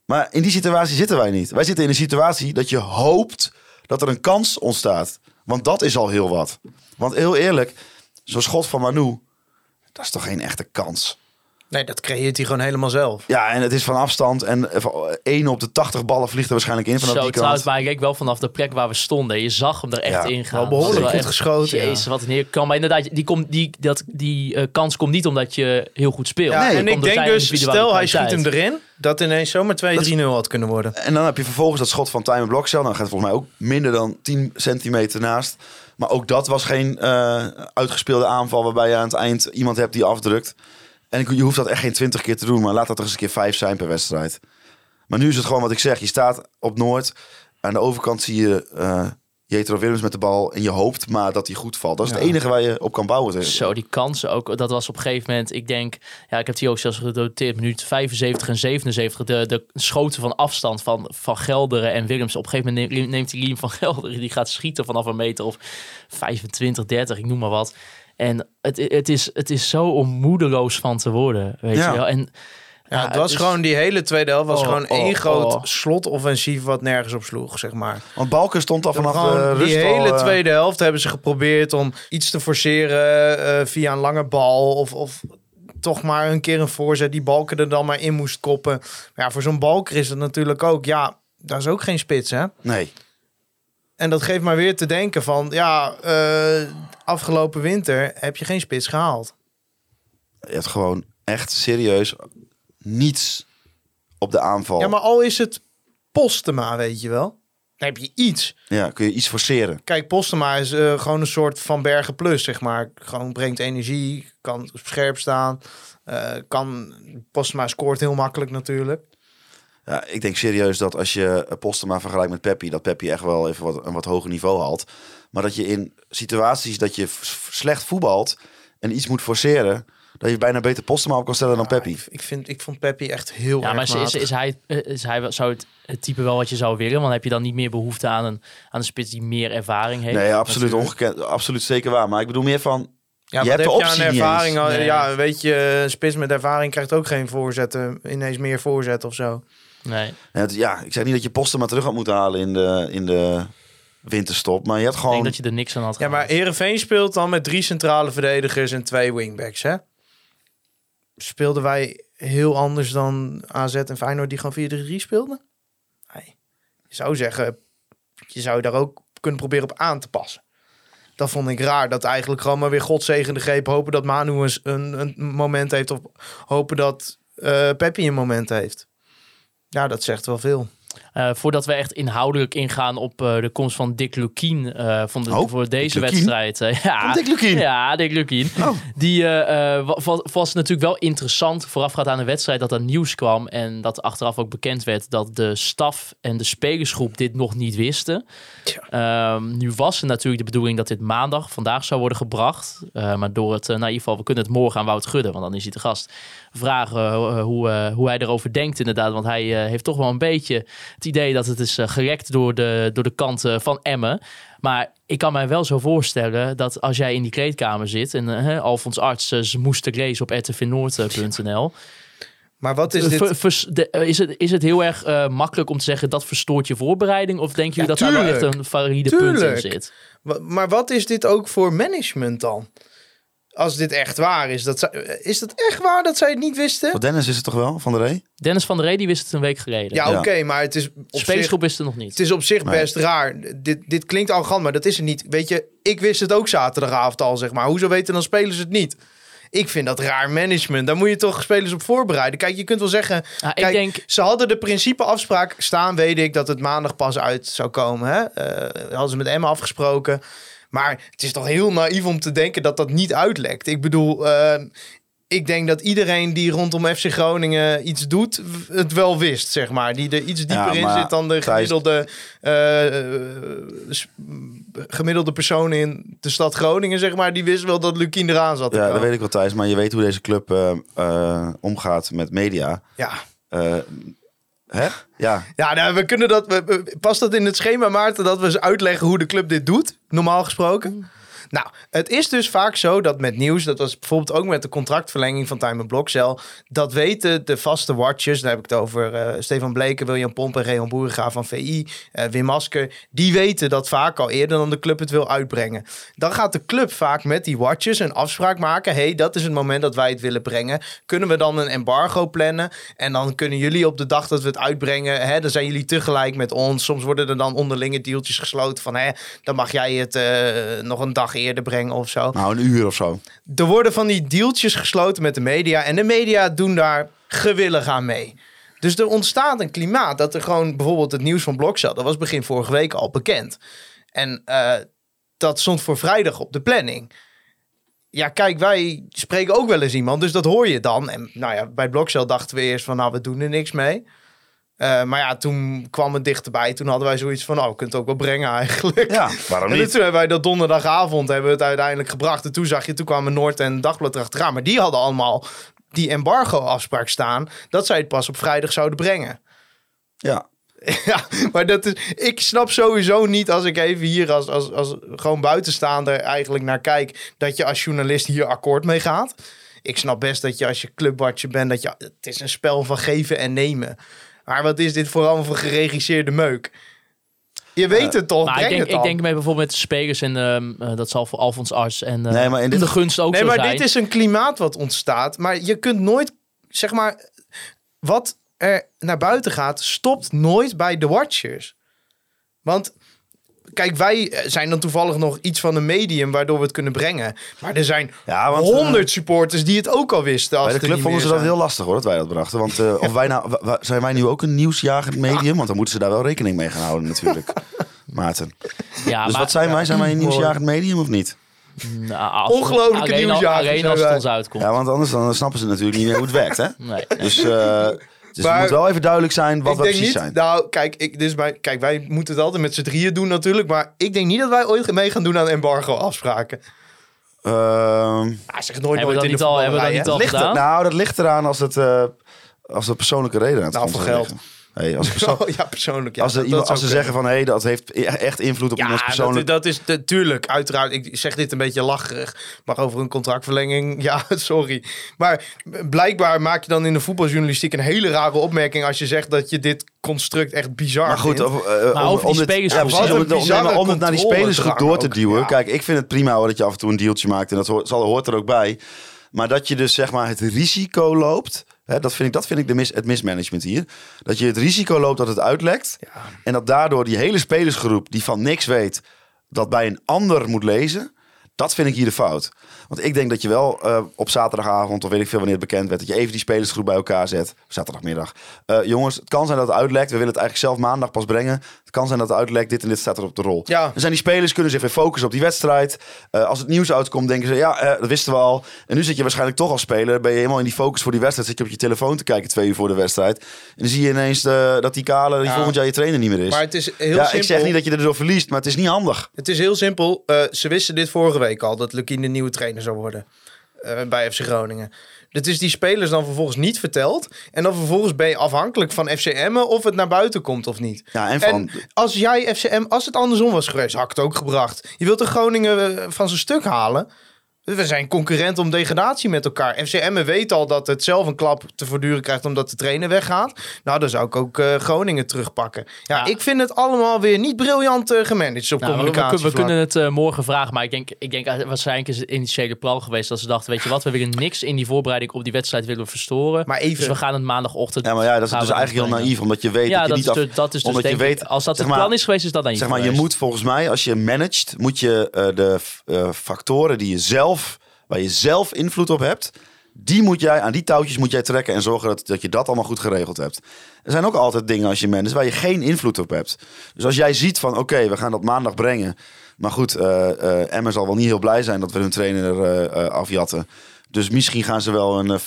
Maar in die situatie zitten wij niet. Wij zitten in een situatie dat je hoopt dat er een kans ontstaat. Want dat is al heel wat. Want heel eerlijk, zo'n schot van Manu, dat is toch geen echte kans. Nee, dat creëert hij gewoon helemaal zelf. Ja, en het is van afstand. En van 1 op de 80 ballen vliegt er waarschijnlijk in vanaf Zo, die trouwens, kant. maar ik keek wel vanaf de plek waar we stonden. Je zag hem er echt Ja, in gaan. wel behoorlijk goed geschoten, ja. Jezus, wat een heer kan. Maar inderdaad, die, komt, die, dat, die eh, kans komt niet omdat je heel goed speelt. Ja, Nee, en ik denk dus, stel hij schiet hem erin, Dat ineens zomaar 2-3-0 had kunnen worden. En dan heb je vervolgens dat schot van Tijmen Blokcel. Dan gaat het volgens mij ook minder dan 10 centimeter naast. Maar ook dat was geen eh, uitgespeelde aanval waarbij je aan het eind iemand hebt die afdrukt. En je hoeft dat echt geen 20 keer te doen, maar laat dat er eens een keer 5 zijn per wedstrijd. Maar nu is het gewoon wat ik zeg. Je staat op Noord. Aan de overkant zie je eh Jetro Willems met de bal. En je hoopt maar dat hij goed valt. Dat is het enige waar je op kan bouwen. Zo, die kansen ook. Dat was op een gegeven moment, ik denk, ja, ik heb die ook zelfs gedoteerd, minuut 75 en 77. De, de schoten van afstand van Van Gelderen en Willems. Op een gegeven moment neemt, neemt die Liem van Gelderen, die gaat schieten vanaf een meter of 25, 30, ik noem maar wat. En het, het, is, het is zo om moedeloos van te worden, weet Ja. je wel. En, Ja, het was gewoon die hele tweede helft was Oh, gewoon oh, één groot oh. slotoffensief wat nergens op sloeg, zeg maar. Want Balken stond al vanaf Gewoon de rust die al, hele eh, tweede helft hebben ze geprobeerd om iets te forceren eh, via een lange bal of, of toch maar een keer een voorzet die Balken er dan maar in moest koppen. Maar ja, voor zo'n Balker is het natuurlijk ook, ja, dat is ook geen spits, hè? Nee. En dat geeft maar weer te denken van, ja, eh, afgelopen winter heb je geen spits gehaald. Je hebt gewoon echt serieus niets op de aanval. Ja, maar al is het Postema, weet je wel. Dan heb je iets. Ja, kun je iets forceren. Kijk, Postema is eh, gewoon een soort Van Bergen plus, zeg maar. Gewoon brengt energie, kan scherp staan. eh, kan, Postema scoort heel makkelijk natuurlijk. Ja, ik denk serieus dat als je Postema vergelijkt met Peppi, dat Peppi echt wel even wat, een wat hoger niveau haalt. Maar dat je in situaties dat je slecht voetbalt en iets moet forceren, dat je bijna beter Postema op kan stellen dan Peppi. Ik, ik, vind, ik vond Peppi echt heel ja, erg maar is, is, hij, eh, is hij wel- zou het, het type wel wat je zou willen? Want heb je dan niet meer behoefte aan een, aan een spits die meer ervaring heeft? Nee, absoluut ongekend. Absoluut zeker waar. Maar ik bedoel meer van, Ja, je hebt de heb je optie aan niet ervaring? eens. al- Nee. Ja, weet je, een spits met ervaring krijgt ook geen voorzetten. Ineens meer voorzet of zo. Nee. Ja, het- ja, ik zeg niet dat je Postema terug had moeten halen in de, in de winterstop. Maar je had Ik gewoon... denk dat je er niks aan had Ja, maar. Herenveen speelt dan met drie centrale verdedigers en twee wingbacks, hè? Speelden wij heel anders dan AZ en Feyenoord die gewoon 4-3 speelden? Nee. Je zou zeggen, je zou daar ook kunnen proberen op aan te passen. Dat vond ik raar. Dat eigenlijk gewoon maar weer godzegende greep. Hopen dat Manu een, een moment heeft. Of hopen dat eh Peppi een moment heeft. Ja, dat zegt wel veel. Eh, voordat we echt inhoudelijk ingaan op eh, de komst van Dick Lukien eh, van de, Oh, voor deze Dick wedstrijd. ja, Dick Lukien? Ja, Dick Lukien. Oh. Die eh, eh, wa- wa- was natuurlijk wel interessant voorafgaand aan de wedstrijd dat er nieuws kwam. En dat achteraf ook bekend werd dat de staf en de spelersgroep dit nog niet wisten. Ehm, nu was het natuurlijk de bedoeling dat dit maandag, vandaag zou worden gebracht. Eh, maar door het, nou in ieder geval, we kunnen het morgen aan Wout Gudde, want dan is hij te gast. Vragen hoe, hoe hij erover denkt inderdaad. Want hij heeft toch wel een beetje het idee dat het is eh, gerekt door de, door de kant van Emmen. Maar ik kan mij wel zo voorstellen dat als jij in die kleedkamer zit... en eh, Alfons Arts, eh, ze moesten lezen op rtvnoord.nl... Maar wat is dit? ver- vers- de- is, het, is het heel erg makkelijk om te zeggen dat verstoort je voorbereiding? Of jullie Ja, dat daar wel echt een valide punt in zit? Maar wat is dit ook voor management dan? Als dit echt waar is. Dat zij- is dat echt waar dat zij het niet wisten? Dennis is het toch wel, Van der Rey? Dennis van der Rey die wist het een week geleden. Ja, Ja. oké, maar het is op spelersgroep wist het nog niet. het is op zich Nee. best raar. Dit, dit klinkt arrogant, maar dat is het niet. Weet je, ik wist het ook zaterdagavond al, zeg maar. Hoezo weten dan spelers het niet? Ik vind dat raar management. Daar moet je toch spelers op voorbereiden. Kijk, je kunt wel zeggen... Ik Kijk, denk, ze hadden de principeafspraak staan, weet ik, dat het maandag pas uit zou komen. Hè? Eh, hadden ze met Emma afgesproken. Maar het is toch heel naïef om te denken dat dat niet uitlekt. Ik bedoel, eh, ik denk dat iedereen die rondom FC Groningen iets doet, het wel wist, zeg maar. Die er iets dieper Ja, in zit dan de gemiddelde, eh, gemiddelde persoon in de stad Groningen, zeg maar. Die wist wel dat Lukien eraan zat. Ja, dat weet ik wel, Thijs. Maar je weet hoe deze club eh, eh, omgaat met media. Ja. Hè? Ja. Ja, nou, we kunnen dat. we- Past dat in het schema, Maarten, dat we eens uitleggen hoe de club dit doet? Normaal gesproken. Nou, het is dus vaak zo dat met nieuws, dat was bijvoorbeeld ook met de contractverlenging van Time Blokcel, dat weten de vaste watchers, daar heb ik het over eh, Stefan Bleken, William Pomp en Reon Boeriga van VI, eh, Wim Masker, die weten dat vaak al eerder dan de club het wil uitbrengen. Dan gaat de club vaak met die watchers een afspraak maken. hey, dat is het moment dat wij het willen brengen. Kunnen we dan een embargo plannen? En dan kunnen jullie op de dag dat we het uitbrengen, hè, dan zijn jullie tegelijk met ons. Soms worden er dan onderlinge deeltjes gesloten van, hè, dan mag jij het eh, nog een dag eerder brengen of zo. Nou, een uur of zo. Er worden van die deeltjes gesloten met de media. En de media doen daar gewillig aan mee. Dus er ontstaat een klimaat dat er gewoon bijvoorbeeld het nieuws van Blokcel, dat was begin vorige week al bekend. En eh, dat stond voor vrijdag op de planning. Ja, kijk, wij spreken ook wel eens iemand, dus dat hoor je dan. En nou ja, bij Blokcel dachten we eerst van, nou, we doen er niks mee. Eh, maar ja, toen kwam het dichterbij. Toen hadden wij zoiets van, oh, we kunnen het ook wel brengen eigenlijk. Ja, waarom En niet? toen hebben wij dat donderdagavond hebben we het uiteindelijk gebracht. En toen zag je, toen kwamen Noord en Dagblad erachteraan. Maar die hadden allemaal die embargo-afspraak staan. Dat zij het pas op vrijdag zouden brengen. Ja. Ja, maar dat is, ik snap sowieso niet als ik even hier als, als, als gewoon buitenstaander eigenlijk naar kijk, dat je als journalist hier akkoord mee gaat. Ik snap best dat je als je clubwatcher bent, dat je, het is een spel van geven en nemen. Maar wat is dit vooral voor geregisseerde meuk? Je weet het toch, Maar ik denk, het ik denk mee bijvoorbeeld met de spelers en ehm, eh, dat zal voor Alfons Ars en eh, Nee, maar in dit de gunst ook Nee, zo maar zijn. dit is een klimaat wat ontstaat. Maar je kunt nooit, zeg maar, wat er naar buiten gaat, stopt nooit bij de watchers. Want, kijk, wij eh, zijn dan toevallig nog iets van een medium waardoor we het kunnen brengen. Maar er zijn Ja, want, honderd supporters die het ook al wisten. Als Bij de club niet vonden ze dat heel lastig hoor, dat wij dat brachten. Want eh, of wij nou, zijn wij nu ook een nieuwsjagend medium? Want dan moeten ze daar wel rekening mee gaan houden natuurlijk. Maarten. ja, Dus maar, wat zijn wij? Zijn wij een nieuwsjagend medium of niet? nou, als- Ongelooflijke nieuwsjagers Alleen als het wij. ons uitkomt. Ja, want anders dan snappen ze natuurlijk niet meer hoe het werkt. Hè? Nee. Dus, eh, dus Maar- het moet wel even duidelijk zijn wat ik we denk precies niet, zijn. nou, kijk, ik, dus bij, kijk, wij moeten het altijd met z'n drieën doen natuurlijk. Maar ik denk niet dat wij ooit mee gaan doen aan embargo-afspraken. Ehm, Hij zegt nooit Hebben we nooit dat in de niet al- hebben we dat niet al ligt er- nou, dat ligt eraan als het, eh, als er persoonlijke reden aan het Nou, voor geld. liggen. Hey, als, perso- Oh, ja, persoonlijk. Ja, als, er dat- iemand, dat als ze zeggen van hé, dat heeft e- echt invloed op Ja, dat, persoonlijk. dat is natuurlijk, uiteraard. Ik zeg dit een beetje lacherig, maar over een contractverlenging, ja, sorry. Maar blijkbaar maak je dan in de voetbaljournalistiek een hele rare opmerking als je zegt dat je dit construct echt bizar Maar goed, vindt. of, eh, Maar om, over die het, spelers- ja, om, het, om, het naar die controledrang spelersgroep door te ook, duwen. ja. Kijk, ik vind het prima hoor, dat je af en toe een dealtje maakt. En dat hoort, zal, hoort er ook bij. Maar dat je dus zeg maar het risico loopt. Hè, dat vind ik, dat vind ik de mis, het mismanagement hier. Dat je het risico loopt dat het uitlekt. En dat daardoor die hele spelersgroep die van niks weet. dat bij een ander moet lezen. Dat vind ik hier de fout. Want ik denk dat je wel eh, op zaterdagavond, of weet ik veel wanneer het bekend werd, dat je even die spelersgroep bij elkaar zet. Zaterdagmiddag. Eh, jongens, het kan zijn dat het uitlekt. We willen het eigenlijk zelf maandag pas brengen. Kan zijn dat het uitlekt. Dit en dit staat er op de rol. Ja. Dan zijn die spelers kunnen zich weer focussen op die wedstrijd. Eh, als het nieuws uitkomt, denken ze, ja, eh, dat wisten we al. En nu zit je waarschijnlijk toch als speler. Ben je helemaal in die focus voor die wedstrijd. Zit je op je telefoon te kijken twee uur voor de wedstrijd. En dan zie je ineens eh, dat die kale die Ja. volgend jaar je trainer niet meer is. Maar het is heel ja, simpel. ik zeg niet dat je er door verliest, maar het is niet handig. Het is heel simpel. Ze wisten dit vorige week al, dat Lukien de nieuwe trainer zou worden bij FC Groningen. Dat is die spelers dan vervolgens niet verteld. En dan vervolgens ben je afhankelijk van FCM of het naar buiten komt of niet. Ja, en van, En als jij FCM, als het andersom was geweest, had ik het ook gebracht. Je wilt de Groningen eh, van zijn stuk halen. We zijn concurrent om degradatie met elkaar. FCM weet al dat het zelf een klap te voortduren krijgt omdat de trainer weggaat. Nou, dan zou ik ook eh, Groningen terugpakken. Ja, Ja. ik vind het allemaal weer niet briljant eh, gemanaged op Nou, we, we, communicatie. we kunnen het eh, morgen vragen, maar ik denk, ik denk waarschijnlijk is het initiële plan geweest dat ze dachten, weet je wat, we willen niks in die voorbereiding op die wedstrijd willen verstoren. Maar even- Dus we gaan het maandagochtend. ja, maar ja, dat is dus eigenlijk heel naïef. Omdat je weet Ja, dat je dat niet is, af... dus, dat is dus omdat denk je weet, ik, als dat het maar- plan is geweest, is dat dan niet Zeg maar, je moet volgens mij, als je managt, moet je eh, de eh, factoren die je zelf, waar je zelf invloed op hebt, die moet jij, aan die touwtjes moet jij trekken en zorgen dat, dat je dat allemaal goed geregeld hebt. Er zijn ook altijd dingen als je managt waar je geen invloed op hebt. Dus als jij ziet van, oké, we gaan dat maandag brengen. Maar goed, eh eh Emmen zal wel niet heel blij zijn dat we hun trainer eh, afjatten. Dus misschien gaan ze, wel een,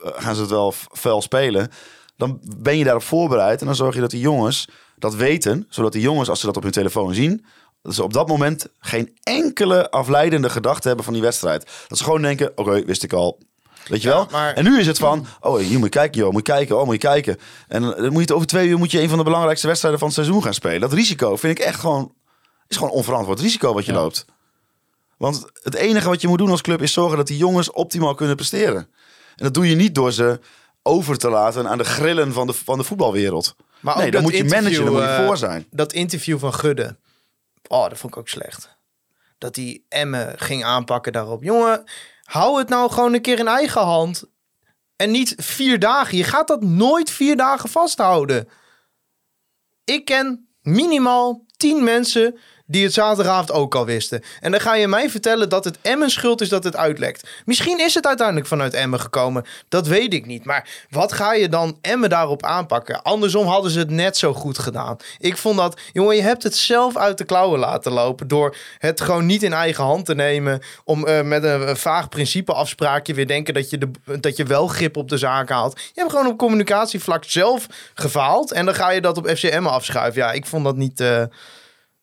gaan ze het wel f- vuil spelen. Dan ben je daarop voorbereid. En dan zorg je dat die jongens dat weten. Zodat die jongens, als ze dat op hun telefoon zien... dat ze op dat moment geen enkele afleidende gedachte hebben van die wedstrijd. Dat ze gewoon denken, oké, wist ik al. Weet je Ja, wel? maar- En nu is het van, oh, hier moet je kijken, joh, moet je kijken, oh, moet je kijken. En dan moet je het over twee uur moet je een van de belangrijkste wedstrijden van het seizoen gaan spelen. Dat risico vind ik echt gewoon, is gewoon onverantwoord risico wat je loopt. Want het enige wat je moet doen als club is zorgen dat die jongens optimaal kunnen presteren. En dat doe je niet door ze over te laten aan de grillen van de, van de voetbalwereld. Maar nee, dan moet je managen, moet je voor eh, zijn. Dat interview van Gudde. Oh, dat vond ik ook slecht. Dat die Emme ging aanpakken daarop. Jongen, hou het nou gewoon een keer in eigen hand. En niet vier dagen. Je gaat dat nooit vier dagen vasthouden. Ik ken minimaal tien mensen die het zaterdagavond ook al wisten. En dan ga je mij vertellen dat het Emmen schuld is dat het uitlekt. Misschien is het uiteindelijk vanuit Emmen gekomen. Dat weet ik niet. Maar wat ga je dan Emmen daarop aanpakken? Andersom hadden ze het net zo goed gedaan. Ik vond dat, jongen, je hebt het zelf uit de klauwen laten lopen. Door het gewoon niet in eigen hand te nemen. Om eh, met een, een vaag principeafspraakje weer denken dat je, dat je wel grip op de zaak haalt. Je hebt gewoon op communicatievlak zelf gefaald. En dan ga je dat op FCM afschuiven. Ja, ik vond dat niet. eh,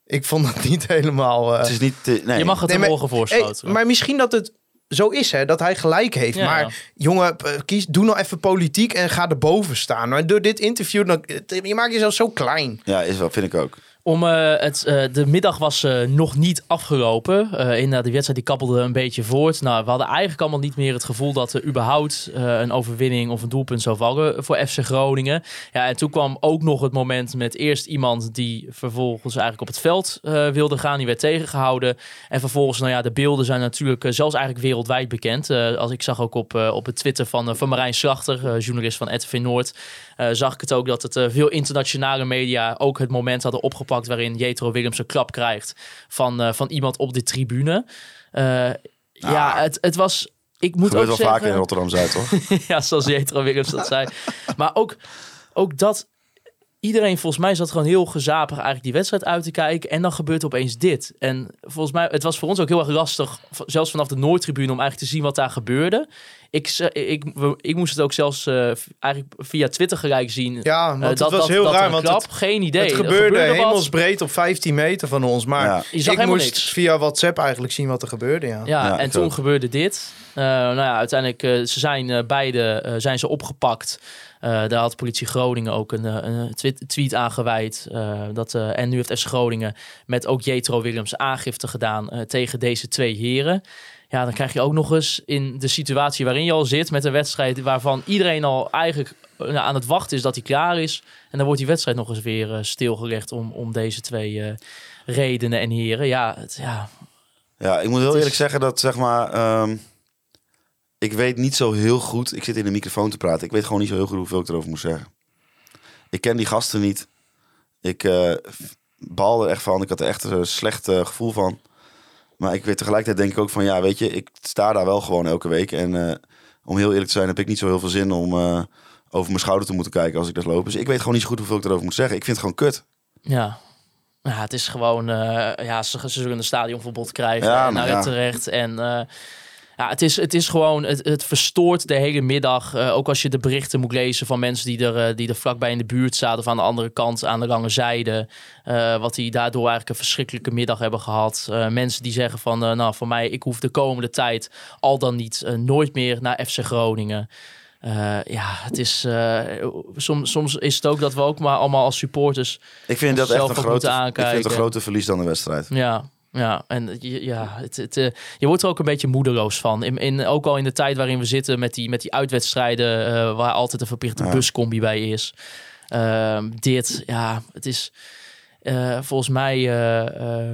ik vond dat niet helemaal. eh, Het is niet... nee. Je mag het Nee, er maar- morgen voor Hey, stoten. maar misschien dat het zo is, hè, dat hij gelijk heeft. Ja. Maar jongen, kies, doe nou even politiek en ga erboven staan. Maar door dit interview, dan, je maakt jezelf zo klein. Ja, is wel, vind ik ook. Om, eh, het, eh, de middag was eh, nog niet afgelopen. Inderdaad, die wedstrijd die kappelde een beetje voort. Nou, we hadden eigenlijk allemaal niet meer het gevoel dat er überhaupt een overwinning of een doelpunt zou vallen voor FC Groningen. Ja, en toen kwam ook nog het moment met eerst iemand die vervolgens eigenlijk op het veld wilde gaan. Die werd tegengehouden. En vervolgens, nou ja, de beelden zijn natuurlijk zelfs eigenlijk wereldwijd bekend. Als ik zag ook op, op het Twitter van, van Marijn Slachter, journalist van RTV Noord, zag ik het ook dat het eh, veel internationale media ook het moment hadden opgepakt waarin Jetro Willems een klap krijgt van, eh, van iemand op de tribune. Eh, ja, het, het was. Ik moet Gebeurt ook wel vaker in zeggen, Rotterdam-Zuid, toch? ja, zoals Jetro Willems dat zei. Maar ook, ook dat iedereen volgens mij zat gewoon heel gezapig eigenlijk die wedstrijd uit te kijken. En dan gebeurt opeens dit. En volgens mij, het was voor ons ook heel erg lastig, zelfs vanaf de Noordtribune, om eigenlijk te zien wat daar gebeurde. Ik, ik, ik moest het ook zelfs eh, eigenlijk via Twitter gelijk zien. Ja, Eh, het was heel dat raar, want klap, het, geen idee. het Er gebeurde, wat. hemelsbreed op 15 meter van ons. Maar Ja. Je zag ik moest niks. via WhatsApp eigenlijk zien wat er gebeurde, ja. Ja, Ja, en toen ook. gebeurde dit. Eh, nou ja, uiteindelijk uh, ze zijn uh, beide uh, zijn ze opgepakt. Uh, daar had politie Groningen ook een, een tweet, tweet aangeweid. Uh, dat, en nu heeft S Groningen met ook Jetro Willems aangifte gedaan tegen deze twee heren. Ja, dan krijg je ook nog eens in de situatie waarin je al zit met een wedstrijd waarvan iedereen al eigenlijk nou, aan het wachten is dat hij klaar is. En dan wordt die wedstrijd nog eens weer stilgelegd om, om deze twee uh, redenen en heren. Ja, het, ja, ja, ik moet heel eerlijk zeggen dat zeg maar. Um, ik weet niet zo heel goed. Ik zit in de microfoon te praten. Ik weet gewoon niet zo heel goed hoeveel ik erover moet zeggen. Ik ken die gasten niet. Ik uh, baal er echt van. Ik had er echt een slecht uh, gevoel van. Maar ik weet tegelijkertijd denk ik ook van ja, weet je, ik sta daar wel gewoon elke week. En uh, om heel eerlijk te zijn, heb ik niet zo heel veel zin om over mijn schouder te moeten kijken als ik dat loop. Dus ik weet gewoon niet zo goed hoeveel ik erover moet zeggen. Ik vind het gewoon kut. Ja. Ja, het is gewoon, uh, ja, ze, ze zullen een stadionverbod krijgen Ja, en naar nou ja. terecht. En uh, ja, het is, het is gewoon, het, het verstoort de hele middag. Uh, ook als je de berichten moet lezen van mensen die er, die er vlakbij in de buurt zaten, of aan de andere kant, aan de lange zijde. Uh, wat die daardoor eigenlijk een verschrikkelijke middag hebben gehad. Mensen die zeggen van, nou, voor mij, ik hoef de komende tijd al dan niet nooit meer naar FC Groningen. Uh, ja, het is. Uh, soms, soms is het ook dat we ook maar allemaal als supporters. Ik vind dat echt een grote, aankijken. ik vind het een grote verlies dan de wedstrijd. Ja, ja, en ja, het, het, uh, je wordt er ook een beetje moedeloos van. In, in, ook al in de tijd waarin we zitten met die, met die uitwedstrijden, uh, waar altijd een verplichte ja. buscombi bij is. Ehm, dit, ja, het is. Uh, volgens mij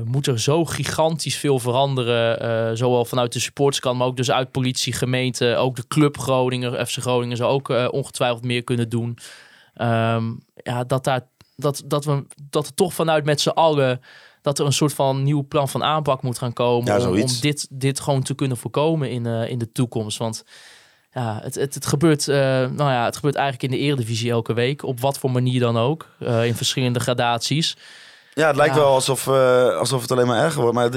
moet er zo gigantisch veel veranderen. zowel vanuit de supportskant, maar ook dus uit politie, gemeente. Ook de club Groningen, FC Groningen zou ook ongetwijfeld meer kunnen doen. Um, ja, dat, daar, dat, dat, we, dat er toch vanuit met z'n allen... dat er een soort van nieuw plan van aanpak moet gaan komen... Ja, om, om dit, dit gewoon te kunnen voorkomen in, in de toekomst. Want ja, het, het, het, gebeurt, uh, nou ja, het gebeurt eigenlijk in de eredivisie elke week. Op wat voor manier dan ook. Uh, in verschillende gradaties. Ja, het lijkt ja. wel alsof, uh, alsof het alleen maar erger wordt. Maar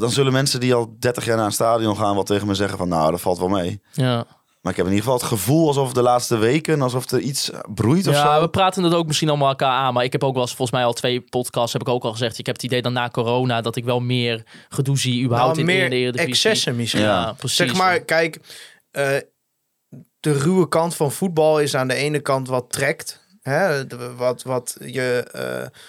dan zullen mensen die al 30 jaar naar een stadion gaan... wel tegen me zeggen van nou, dat valt wel mee. Ja. Maar ik heb in ieder geval het gevoel alsof de laatste weken... alsof er iets broeit of ja, zo. we praten het ook misschien allemaal elkaar aan. Maar ik heb ook wel eens, volgens mij al twee podcasts... heb ik ook al gezegd, ik heb het idee dan na corona... dat ik wel meer gedoe zie überhaupt nou, in, meer in de eredivisie. excessen misschien. Ja, ja precies. Zeg maar, kijk... Uh, de ruwe kant van voetbal is aan de ene kant wat trekt. Hè? Wat, wat je uh,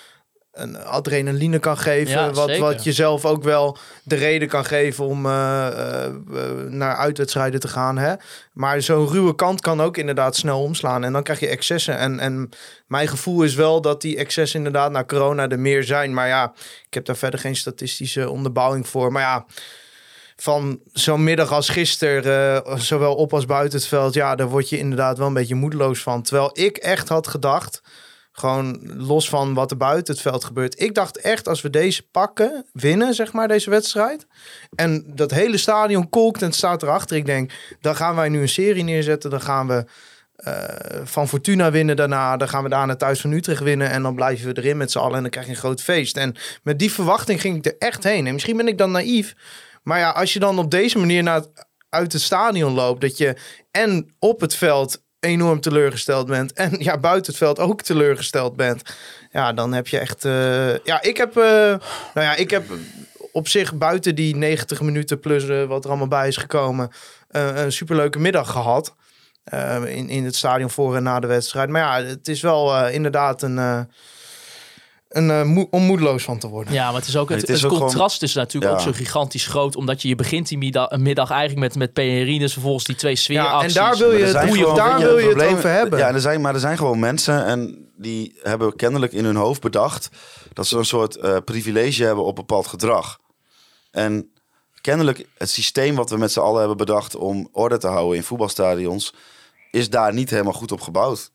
een adrenaline kan geven. Ja, wat, zeker. wat jezelf ook wel de reden kan geven om uh, naar uitwedstrijden te gaan. Hè? Maar zo'n ruwe kant kan ook inderdaad snel omslaan. En dan krijg je excessen. En, en mijn gevoel is wel dat die excessen inderdaad na corona er meer zijn. Maar ja, ik heb daar verder geen statistische onderbouwing voor. Maar ja van zo'n middag als gisteren, uh, zowel op als buiten het veld, ja, daar word je inderdaad wel een beetje moedeloos van. Terwijl ik echt had gedacht, Gewoon los van wat er buiten het veld gebeurt. Ik dacht echt, als we deze pakken, winnen, zeg maar, deze wedstrijd. En dat hele stadion kolkt en staat erachter. Ik denk, dan gaan wij nu een serie neerzetten. Dan gaan we eh, van Fortuna winnen daarna. Dan gaan we daarna thuis van Utrecht winnen. En dan blijven we erin met z'n allen. En dan krijg je een groot feest. En met die verwachting ging ik er echt heen. En misschien ben ik dan naïef. Maar ja, als je dan op deze manier naar uit het stadion loopt. Dat je en op het veld enorm teleurgesteld bent. En ja, buiten het veld ook teleurgesteld bent. Ja, dan heb je echt... eh, ja, ik heb... eh, nou ja, ik heb op zich buiten die 90 minuten plus eh, wat er allemaal bij is gekomen... een superleuke middag gehad. eh, in, in het stadion voor en na de wedstrijd. Maar ja, het is wel inderdaad een... eh, een eh, om moedeloos van te worden. Ja, maar het is ook het, Het is het ook contrast is natuurlijk Ja. ook zo gigantisch groot. Omdat je, je begint die middag, middag eigenlijk met, met vervolgens die twee Ja, sfeeracties. en daar wil je, het, hoe je, daar wil je het over hebben. Ja, er zijn, maar er zijn gewoon mensen en die hebben kennelijk in hun hoofd bedacht dat ze een soort eh, privilege hebben op bepaald gedrag. En kennelijk het systeem wat we met z'n allen hebben bedacht om orde te houden in voetbalstadions, is daar niet helemaal goed op gebouwd.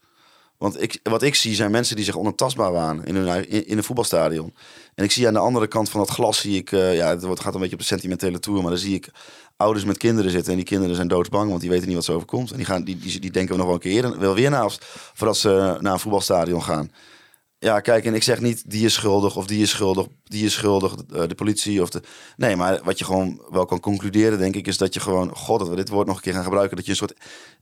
Want ik, wat ik zie zijn mensen die zich onontastbaar waren in, in, een voetbalstadion. En ik zie aan de andere kant van dat glas, zie ik, eh, ja, het wordt- gaat een beetje op de sentimentele tour, maar dan zie ik ouders met kinderen zitten. En die kinderen zijn doodsbang, want die weten niet wat ze overkomt. En die, gaan, die, die, denken nog wel een keer, wel weer na, voordat ze naar een voetbalstadion gaan. Ja, kijk, en ik zeg niet die is schuldig of die is schuldig, die is schuldig, eh, de politie of de... Nee, maar wat je gewoon wel kan concluderen, denk ik, is dat je gewoon... God, dat we dit woord nog een keer gaan gebruiken. Dat je een soort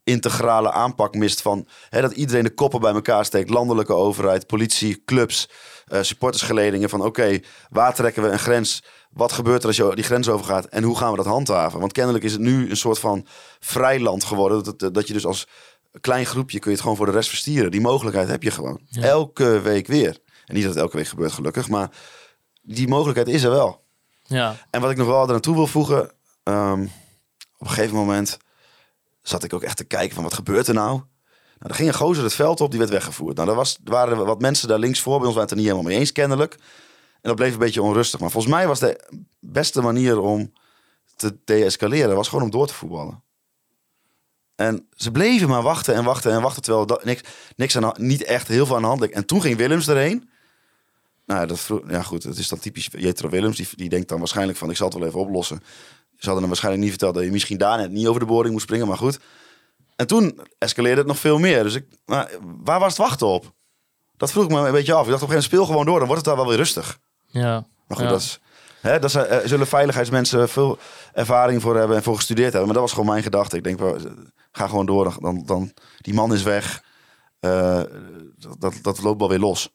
integrale aanpak mist van... Hè, dat iedereen de koppen bij elkaar steekt. Landelijke overheid, politie, clubs, eh, supportersgeledingen. Van oké, waar trekken we een grens? Wat gebeurt er als je die grens overgaat? En hoe gaan we dat handhaven? Want kennelijk is het nu een soort van vrijland geworden. Dat, dat je dus als klein groepje kun je het gewoon voor de rest verstieren. Die mogelijkheid heb je gewoon. Elke week weer. En niet dat het elke week gebeurt gelukkig, maar die mogelijkheid is er wel. Ja. En wat ik nog wel er naartoe wil voegen. ehm, op een gegeven moment zat ik ook echt te kijken van wat gebeurt er nou? Nou, er ging een gozer het veld op, die werd weggevoerd. Nou, er, was, er waren wat mensen daar links voor bij ons waren het er niet helemaal mee eens kennelijk. En dat bleef een beetje onrustig. Maar volgens mij was de beste manier om te deescaleren, was gewoon om door te voetballen. En ze bleven maar wachten en wachten en wachten, terwijl dat, niks, niks aan, niet echt heel veel aan de hand leek. En toen ging Willems erheen. Nou, ja, dat, vro- ja goed, het is dan typisch Jetro Willems. Die, die denkt dan waarschijnlijk van, ik zal het wel even oplossen. Ze hadden hem waarschijnlijk niet verteld dat je misschien daar net niet over de boring moest springen, maar goed. En toen escaleerde het nog veel meer. Dus ik, maar waar was het wachten op? Dat vroeg ik me een beetje af. Ik dacht op een gegeven moment, speel gewoon door, dan wordt het daar wel weer rustig. Ja. Maar goed, Ja. dat is, hè, dat zijn, er zullen veiligheidsmensen veel ervaring voor hebben en voor gestudeerd hebben. Maar dat was gewoon mijn gedachte. Ik denk, wel, ga gewoon door. Dan, dan, die man is weg. Eh, dat, dat, dat loopt wel weer los.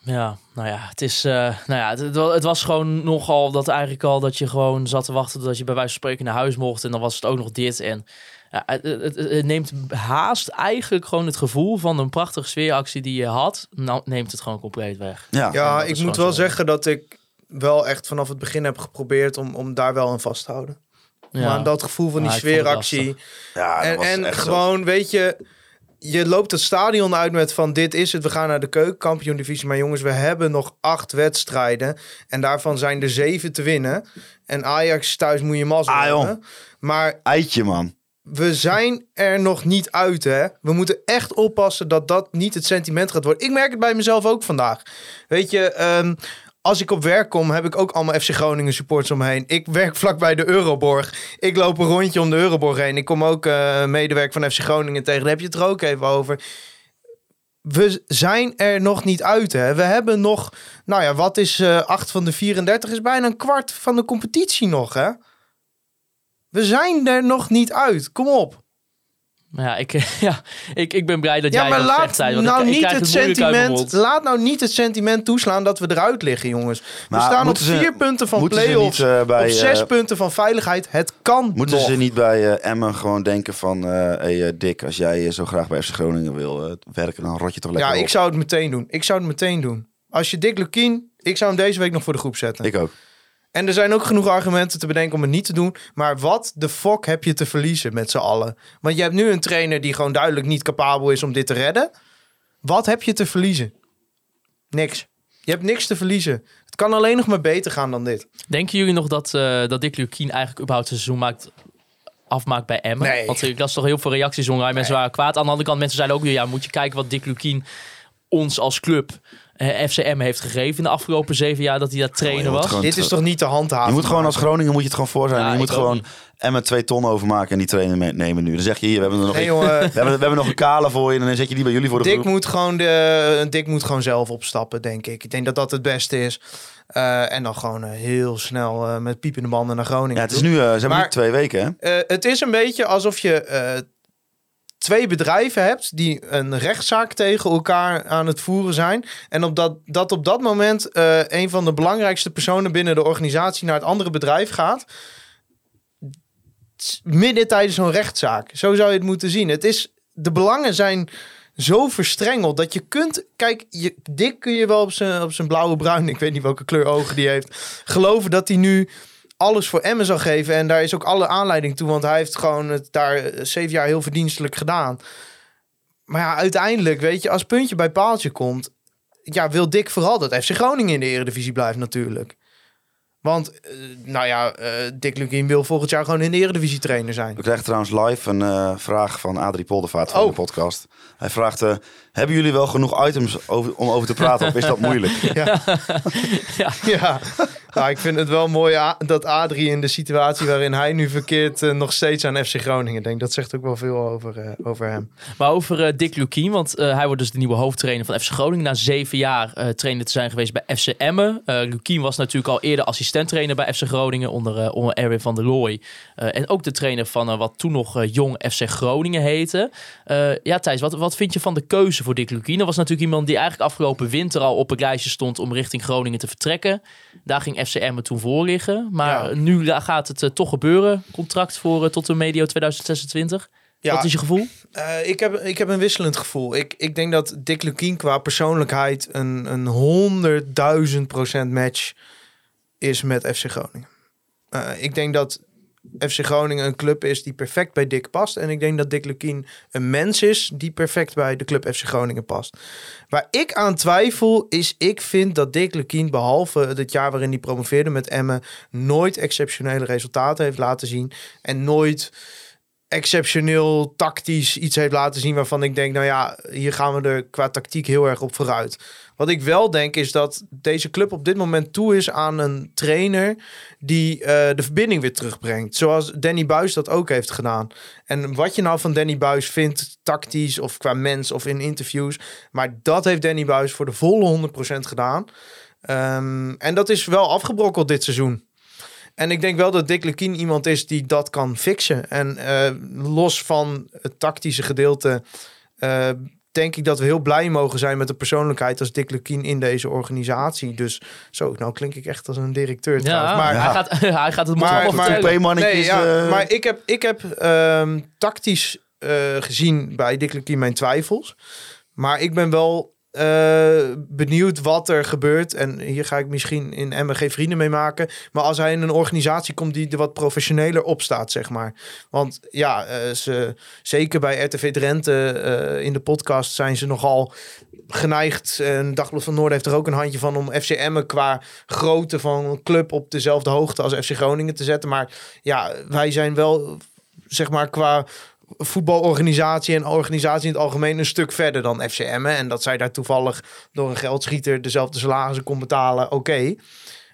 Ja, nou ja, het is, eh, nou ja, het, het wa- het was gewoon nogal dat eigenlijk al dat je gewoon zat te wachten dat je bij wijze van spreken naar huis mocht en dan was het ook nog dit en ja, het, het, het- het neemt haast eigenlijk gewoon het gevoel van een prachtige sfeeractie die je had, nou neemt het gewoon compleet weg. Ja, Ja, ik moet wel zo. zeggen dat ik wel echt vanaf het begin heb geprobeerd om, om daar wel aan vast te houden. Ja. Maar dat gevoel van die Ja, sfeeractie. ja dat En, was en zo. gewoon, weet je, je loopt het stadion uit met van dit is het, we gaan naar de keukenkampioen divisie. Maar jongens, we hebben nog acht wedstrijden. En daarvan zijn er zeven te winnen. En Ajax thuis moet je mazzel Ah, hebben. Maar Eitje, man. we zijn er nog niet uit, hè. We moeten echt oppassen dat dat niet het sentiment gaat worden. Ik merk het bij mezelf ook vandaag. Weet je, ehm, als ik op werk kom, heb ik ook allemaal FC Groningen supporters om me heen. Ik werk vlakbij de Euroborg. Ik loop een rondje om de Euroborg heen. Ik kom ook eh medewerker van FC Groningen tegen. Daar heb je het er ook even over. We zijn er nog niet uit, hè. We hebben nog, nou ja, wat is eh 8 van de 34? Is bijna een kwart van de competitie nog, hè. We zijn er nog niet uit. Kom op. Maar ja, ik, ja ik, ik ben blij dat Ja, jij maar dat laat zegt, want nou ik, ik niet krijg het moeilijk uit mijn sentiment. mond. Laat nou niet het sentiment toeslaan dat we eruit liggen, jongens. We staan op ze- vier punten van play-offs. niet, eh, bij, op zes eh, punten van veiligheid. Het kan Moeten nog. ze niet bij eh, Emmen gewoon denken van... eh hey, Dick, als jij zo graag bij FC Groningen wil werken... dan rot je toch lekker Ja, op. ik zou het meteen doen. Ik zou het meteen doen. Als je Dick Lukien, ik zou hem deze week nog voor de groep zetten. Ik ook. En er zijn ook genoeg argumenten te bedenken om het niet te doen. Maar wat de fuck heb je te verliezen met z'n allen? Want je hebt nu een trainer die gewoon duidelijk niet capabel is om dit te redden. Wat heb je te verliezen? Niks. Je hebt niks te verliezen. Het kan alleen nog maar beter gaan dan dit. Denken jullie nog dat, eh dat Dick Lukien eigenlijk überhaupt een seizoen maakt, afmaakt bij Emmen? Nee. Want ik las toch heel veel reacties online. Mensen waren kwaad. Aan de andere kant, mensen zeiden ook weer... Ja, moet je kijken wat Dick Lukien ons als club eh, FCM heeft gegeven in de afgelopen zeven jaar dat hij daar trainer je moet was. Dit is toch niet te handhaven? Je moet gewoon als? Groningen moet je het gewoon voor zijn. Ja, je moet gewoon niet. Emmen twee ton overmaken en die trainer meenemen nu. Dan zeg je hier, we hebben er nog, Hey, een- jongen, we hebben, we hebben nog een kale voor je en dan zet je die bij jullie voor de Dick groep. moet, gewoon de, Dick moet gewoon zelf opstappen, denk ik. Ik denk dat dat het beste is. Eh, en dan gewoon eh, heel snel eh, met piepende banden naar Groningen. Ja, het is nu, eh, ze hebben Maar- nu twee weken hè. Eh, het is een beetje alsof je eh, twee bedrijven hebt die een rechtszaak tegen elkaar aan het voeren zijn. En op dat, dat op dat moment eh, een van de belangrijkste personen binnen de organisatie naar het andere bedrijf gaat. Midden tijdens zo'n rechtszaak. Zo zou je het moeten zien. Het is, de belangen zijn zo verstrengeld dat je kunt... Kijk, je, Dick kun je wel op zijn, op zijn blauwe bruin... Ik weet niet welke kleur ogen die heeft. Geloven dat hij nu alles voor Emmen zal geven. En daar is ook alle aanleiding toe. Want hij heeft gewoon het daar eh, zeven jaar heel verdienstelijk gedaan. Maar ja, uiteindelijk, weet je, als puntje bij paaltje komt... Ja, wil Dick vooral dat FC Groningen in de eredivisie blijft natuurlijk. Want, eh, nou ja, eh, Dick Lukien wil volgend jaar gewoon in de eredivisie trainer zijn. We krijgen trouwens live een eh, vraag van Adrie Poldervaart van Oh. de podcast. Hij vraagt, eh, hebben jullie wel genoeg items over, om over te praten of is dat moeilijk? Ja, nou, ik vind het wel mooi dat Adrie in de situatie waarin hij nu verkeert... eh, nog steeds aan FC Groningen denkt. Dat zegt ook wel veel over, eh, over hem. Maar over eh, Dick Lukien, want hij wordt dus de nieuwe hoofdtrainer van FC Groningen. Na zeven jaar trainer te zijn geweest bij FC Emmen. Lukien was natuurlijk al eerder assistenttrainer bij FC Groningen onder, onder Erwin van der Looy. En ook de trainer van wat toen nog Jong FC Groningen heette. Ja Thijs, wat, wat vind je van de keuze voor Dick Lukien? Dat was natuurlijk iemand die eigenlijk afgelopen winter al op het lijstje stond om richting Groningen te vertrekken. Daar ging FC Emmen toen voor liggen. Maar Ja. nu gaat het eh, toch gebeuren. Contract voor eh, tot en medio 2026. Ja, Wat is je gevoel? Eh, ik, heb, ik heb een wisselend gevoel. Ik, ik denk dat Dick Lukien qua persoonlijkheid een, een honderdduizend procent match is met FC Groningen. Ik denk dat FC Groningen een club is die perfect bij Dick past. En ik denk dat Dick Lukien een mens is die perfect bij de club FC Groningen past. Waar ik aan twijfel is, ik vind dat Dick Lukien, behalve het jaar waarin hij promoveerde met Emmen, nooit exceptionele resultaten heeft laten zien. En nooit exceptioneel tactisch iets heeft laten zien waarvan ik denk, nou ja, hier gaan we er qua tactiek heel erg op vooruit. Wat ik wel denk is dat deze club op dit moment toe is aan een trainer die eh, de verbinding weer terugbrengt. Zoals Danny Buis dat ook heeft gedaan. En wat je nou van Danny Buis vindt, tactisch of qua mens of in interviews, maar dat heeft Danny Buis voor de volle 100% gedaan. Ehm, en dat is wel afgebrokkeld dit seizoen. En ik denk wel dat Dick Lukien iemand is die dat kan fixen. En eh, los van het tactische gedeelte... eh, denk ik dat we heel blij mogen zijn met de persoonlijkheid als Dick Lukien in deze organisatie. Dus zo, nou klink ik echt als een directeur trouwens. Maar, hij, gaat, hij gaat het maar, allemaal maar, nee, ja, eh. maar ik heb, ik heb ehm, tactisch eh, gezien bij Dick Lukien mijn twijfels. Maar ik ben wel eh, benieuwd wat er gebeurt. En hier ga ik misschien in Emmen geen vrienden mee maken. Maar als hij in een organisatie komt die er wat professioneler op staat, zeg maar. Want ja, eh, ze, zeker bij RTV Drenthe eh, in de podcast zijn ze nogal geneigd. En Dagblad van Noorden heeft er ook een handje van om FC Emmen qua grootte van een club op dezelfde hoogte als FC Groningen te zetten. Maar ja, wij zijn wel, zeg maar, qua voetbalorganisatie en organisatie in het algemeen een stuk verder dan FC Emmen. En dat zij daar toevallig door een geldschieter dezelfde salarissen kon betalen, oké.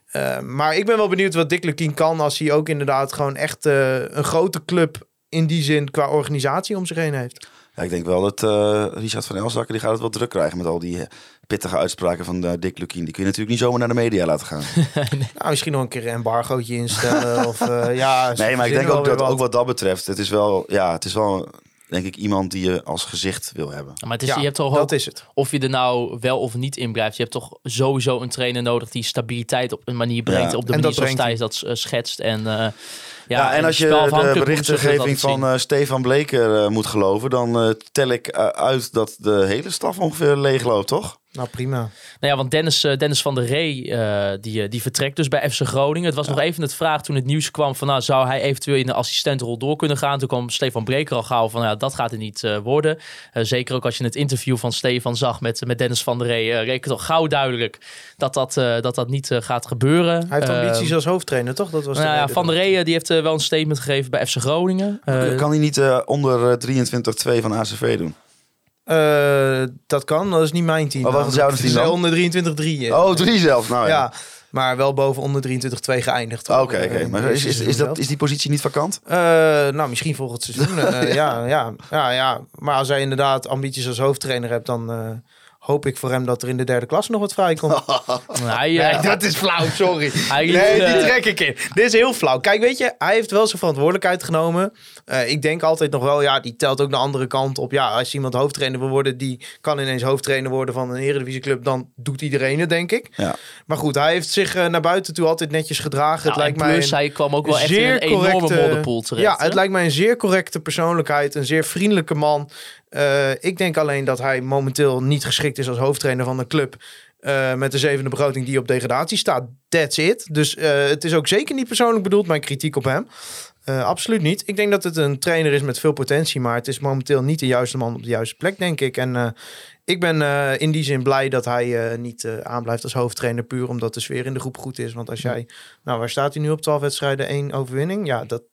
Eh, maar ik ben wel benieuwd wat Dick Lukien kan als hij ook inderdaad gewoon echt eh, een grote club in die zin qua organisatie om zich heen heeft. Ja, ik denk wel dat eh, Richard van Elzakker die gaat het wel druk krijgen met al die eh, pittige uitspraken van eh, Dick Lukien. Die kun je natuurlijk niet zomaar naar de media laten gaan. Nou, misschien nog een keer een embargootje instellen. of uh, ja, nee, maar ik denk ook dat ook wat dat betreft, het is wel, ja, het is wel denk ik iemand die je als gezicht wil hebben. Maar het is, ja, je hebt toch dat ook, is het. of je er nou wel of niet in blijft. Je hebt toch sowieso een trainer nodig die stabiliteit op een manier brengt. Ja. Op de En manier dat zoals Thijs dat uh, schetst. En, uh, ja, ja, en als je de berichtgeving van uh, Stefan Bleker uh, moet geloven, dan uh, tel ik uit dat de hele staf ongeveer leeg loopt, toch? Nou, prima. Nou ja, want Dennis, uh, Dennis van der Rey, uh, die, die vertrekt dus bij FC Groningen. Het was ja. nog even het vraag toen het nieuws kwam van... nou, zou hij eventueel in de assistentenrol door kunnen gaan? Toen kwam Stefan Breker al gauw van... ja, dat gaat er niet uh, worden. zeker ook als je het interview van Stefan zag met, met Dennis van der Rey... reek het al gauw duidelijk dat dat, dat, dat niet gaat gebeuren. Hij heeft ambities als hoofdtrainer, toch? Dat was nou ja, Van der Rey die heeft wel een statement gegeven bij FC Groningen. kan hij niet onder 23-2 van ACV doen? Eh, dat kan, dat is niet mijn team. Oh, wat was jouw team is dan? onder 23-3. eh. Oh, drie zelfs. Nou ja. ja. maar wel boven onder 23-2 geëindigd. Oké, oké. Eh, Maar is, is, is, dat, zelf. is die positie niet vakant? Eh, nou, misschien volgend seizoen. Ja. Ja, ja, ja, maar als hij inderdaad ambities als hoofdtrainer hebt, dan hoop ik voor hem dat er in de derde klas nog wat vrijkomt. Hij, eh, Nee, dat is flauw, sorry. Hij nee, die eh, trek ik in. Dit is heel flauw. Kijk, weet je, hij heeft wel zijn verantwoordelijkheid genomen. Eh, ik denk altijd nog wel, ja, die telt ook de andere kant op. Ja, als iemand hoofdtrainer wil worden, die kan ineens hoofdtrainer worden van een eredivisieclub, dan doet iedereen het, denk ik. Ja. Maar goed, hij heeft zich eh, naar buiten toe altijd netjes gedragen. nou, het lijkt en mij hij kwam ook wel echt in een enorme correcte- modderpoel terecht. Ja, hè? het lijkt mij een zeer correcte persoonlijkheid, een zeer vriendelijke man. Eh, ik denk alleen dat hij momenteel niet geschikt is als hoofdtrainer van een club. eh, met de zevende begroting die op degradatie staat. That's it. Dus eh, het is ook zeker niet persoonlijk bedoeld, mijn kritiek op hem. Absoluut niet. Ik denk dat het een trainer is met veel potentie, maar het is momenteel niet de juiste man op de juiste plek, denk ik. En ik ben in die zin blij dat hij niet aanblijft als hoofdtrainer, puur omdat de sfeer in de groep goed is. Want als jij, nou waar staat hij nu op 12 wedstrijden, één overwinning? Ja, dat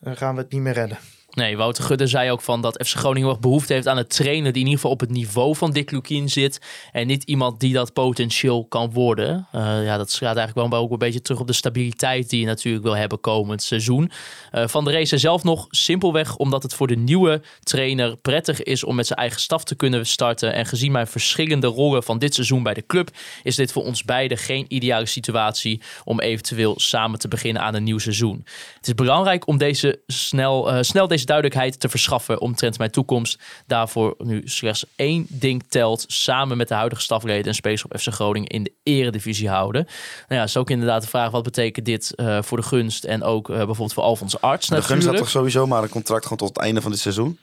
gaan we het niet meer redden. Nee, Wouter Gudde zei ook van dat FC Groningen erg behoefte heeft aan een trainer die in ieder geval op het niveau van Dick Lukien zit. En niet iemand die dat potentieel kan worden. Eh, ja, dat gaat eigenlijk wel ook een beetje terug op de stabiliteit die je natuurlijk wil hebben komend seizoen. Eh, van de race zelf nog simpelweg omdat het voor de nieuwe trainer prettig is om met zijn eigen staf te kunnen starten. En gezien mijn verschillende rollen van dit seizoen bij de club, is dit voor ons beiden geen ideale situatie om eventueel samen te beginnen aan een nieuw seizoen. Het is belangrijk om deze snel, eh, snel deze duidelijkheid te verschaffen omtrent mijn toekomst. Daarvoor nu slechts één ding telt. Samen met de huidige stafleden en spelers op FC Groningen in de eredivisie houden. Nou ja, is ook inderdaad de vraag wat betekent dit eh, voor de gunst en ook eh, bijvoorbeeld voor Alfons Arts De gunst had natuurlijk. toch sowieso maar een contract gewoon tot het einde van dit seizoen?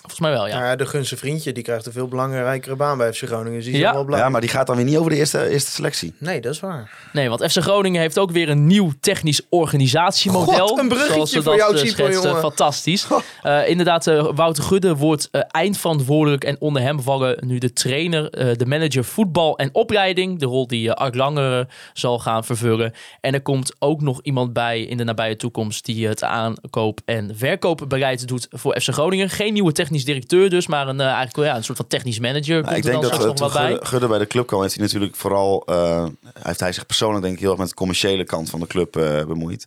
Volgens mij wel, ja. Nou ja, de gunste vriendje die krijgt een veel belangrijkere baan bij FC Groningen. Dus die is Ja. wel blij. Ja, maar die gaat dan weer niet over de eerste, eerste selectie. Nee, dat is waar. Nee, want FC Groningen heeft ook weer een nieuw technisch organisatiemodel. God, een bruggetje zoals ze voor dat, jou, eh, schetsten. jongen. Fantastisch. Eh, inderdaad, eh, Wouter Gudde wordt eh, eindverantwoordelijk en onder hem vallen nu de trainer, eh, de manager voetbal en opleiding. De rol die uh, Art Langere zal gaan vervullen. En er komt ook nog iemand bij in de nabije toekomst die het aankoop- en verkoopbeleid doet voor FC Groningen. Geen nieuwe technisch directeur dus, maar een, eh, eigenlijk wel, ja, een soort van technisch manager. Nou, ik denk dat uh, nog wat bij. Gudde, bij de club kwam, heeft hij natuurlijk vooral... eh, heeft hij zich persoonlijk denk ik heel erg met de commerciële kant van de club eh, bemoeid.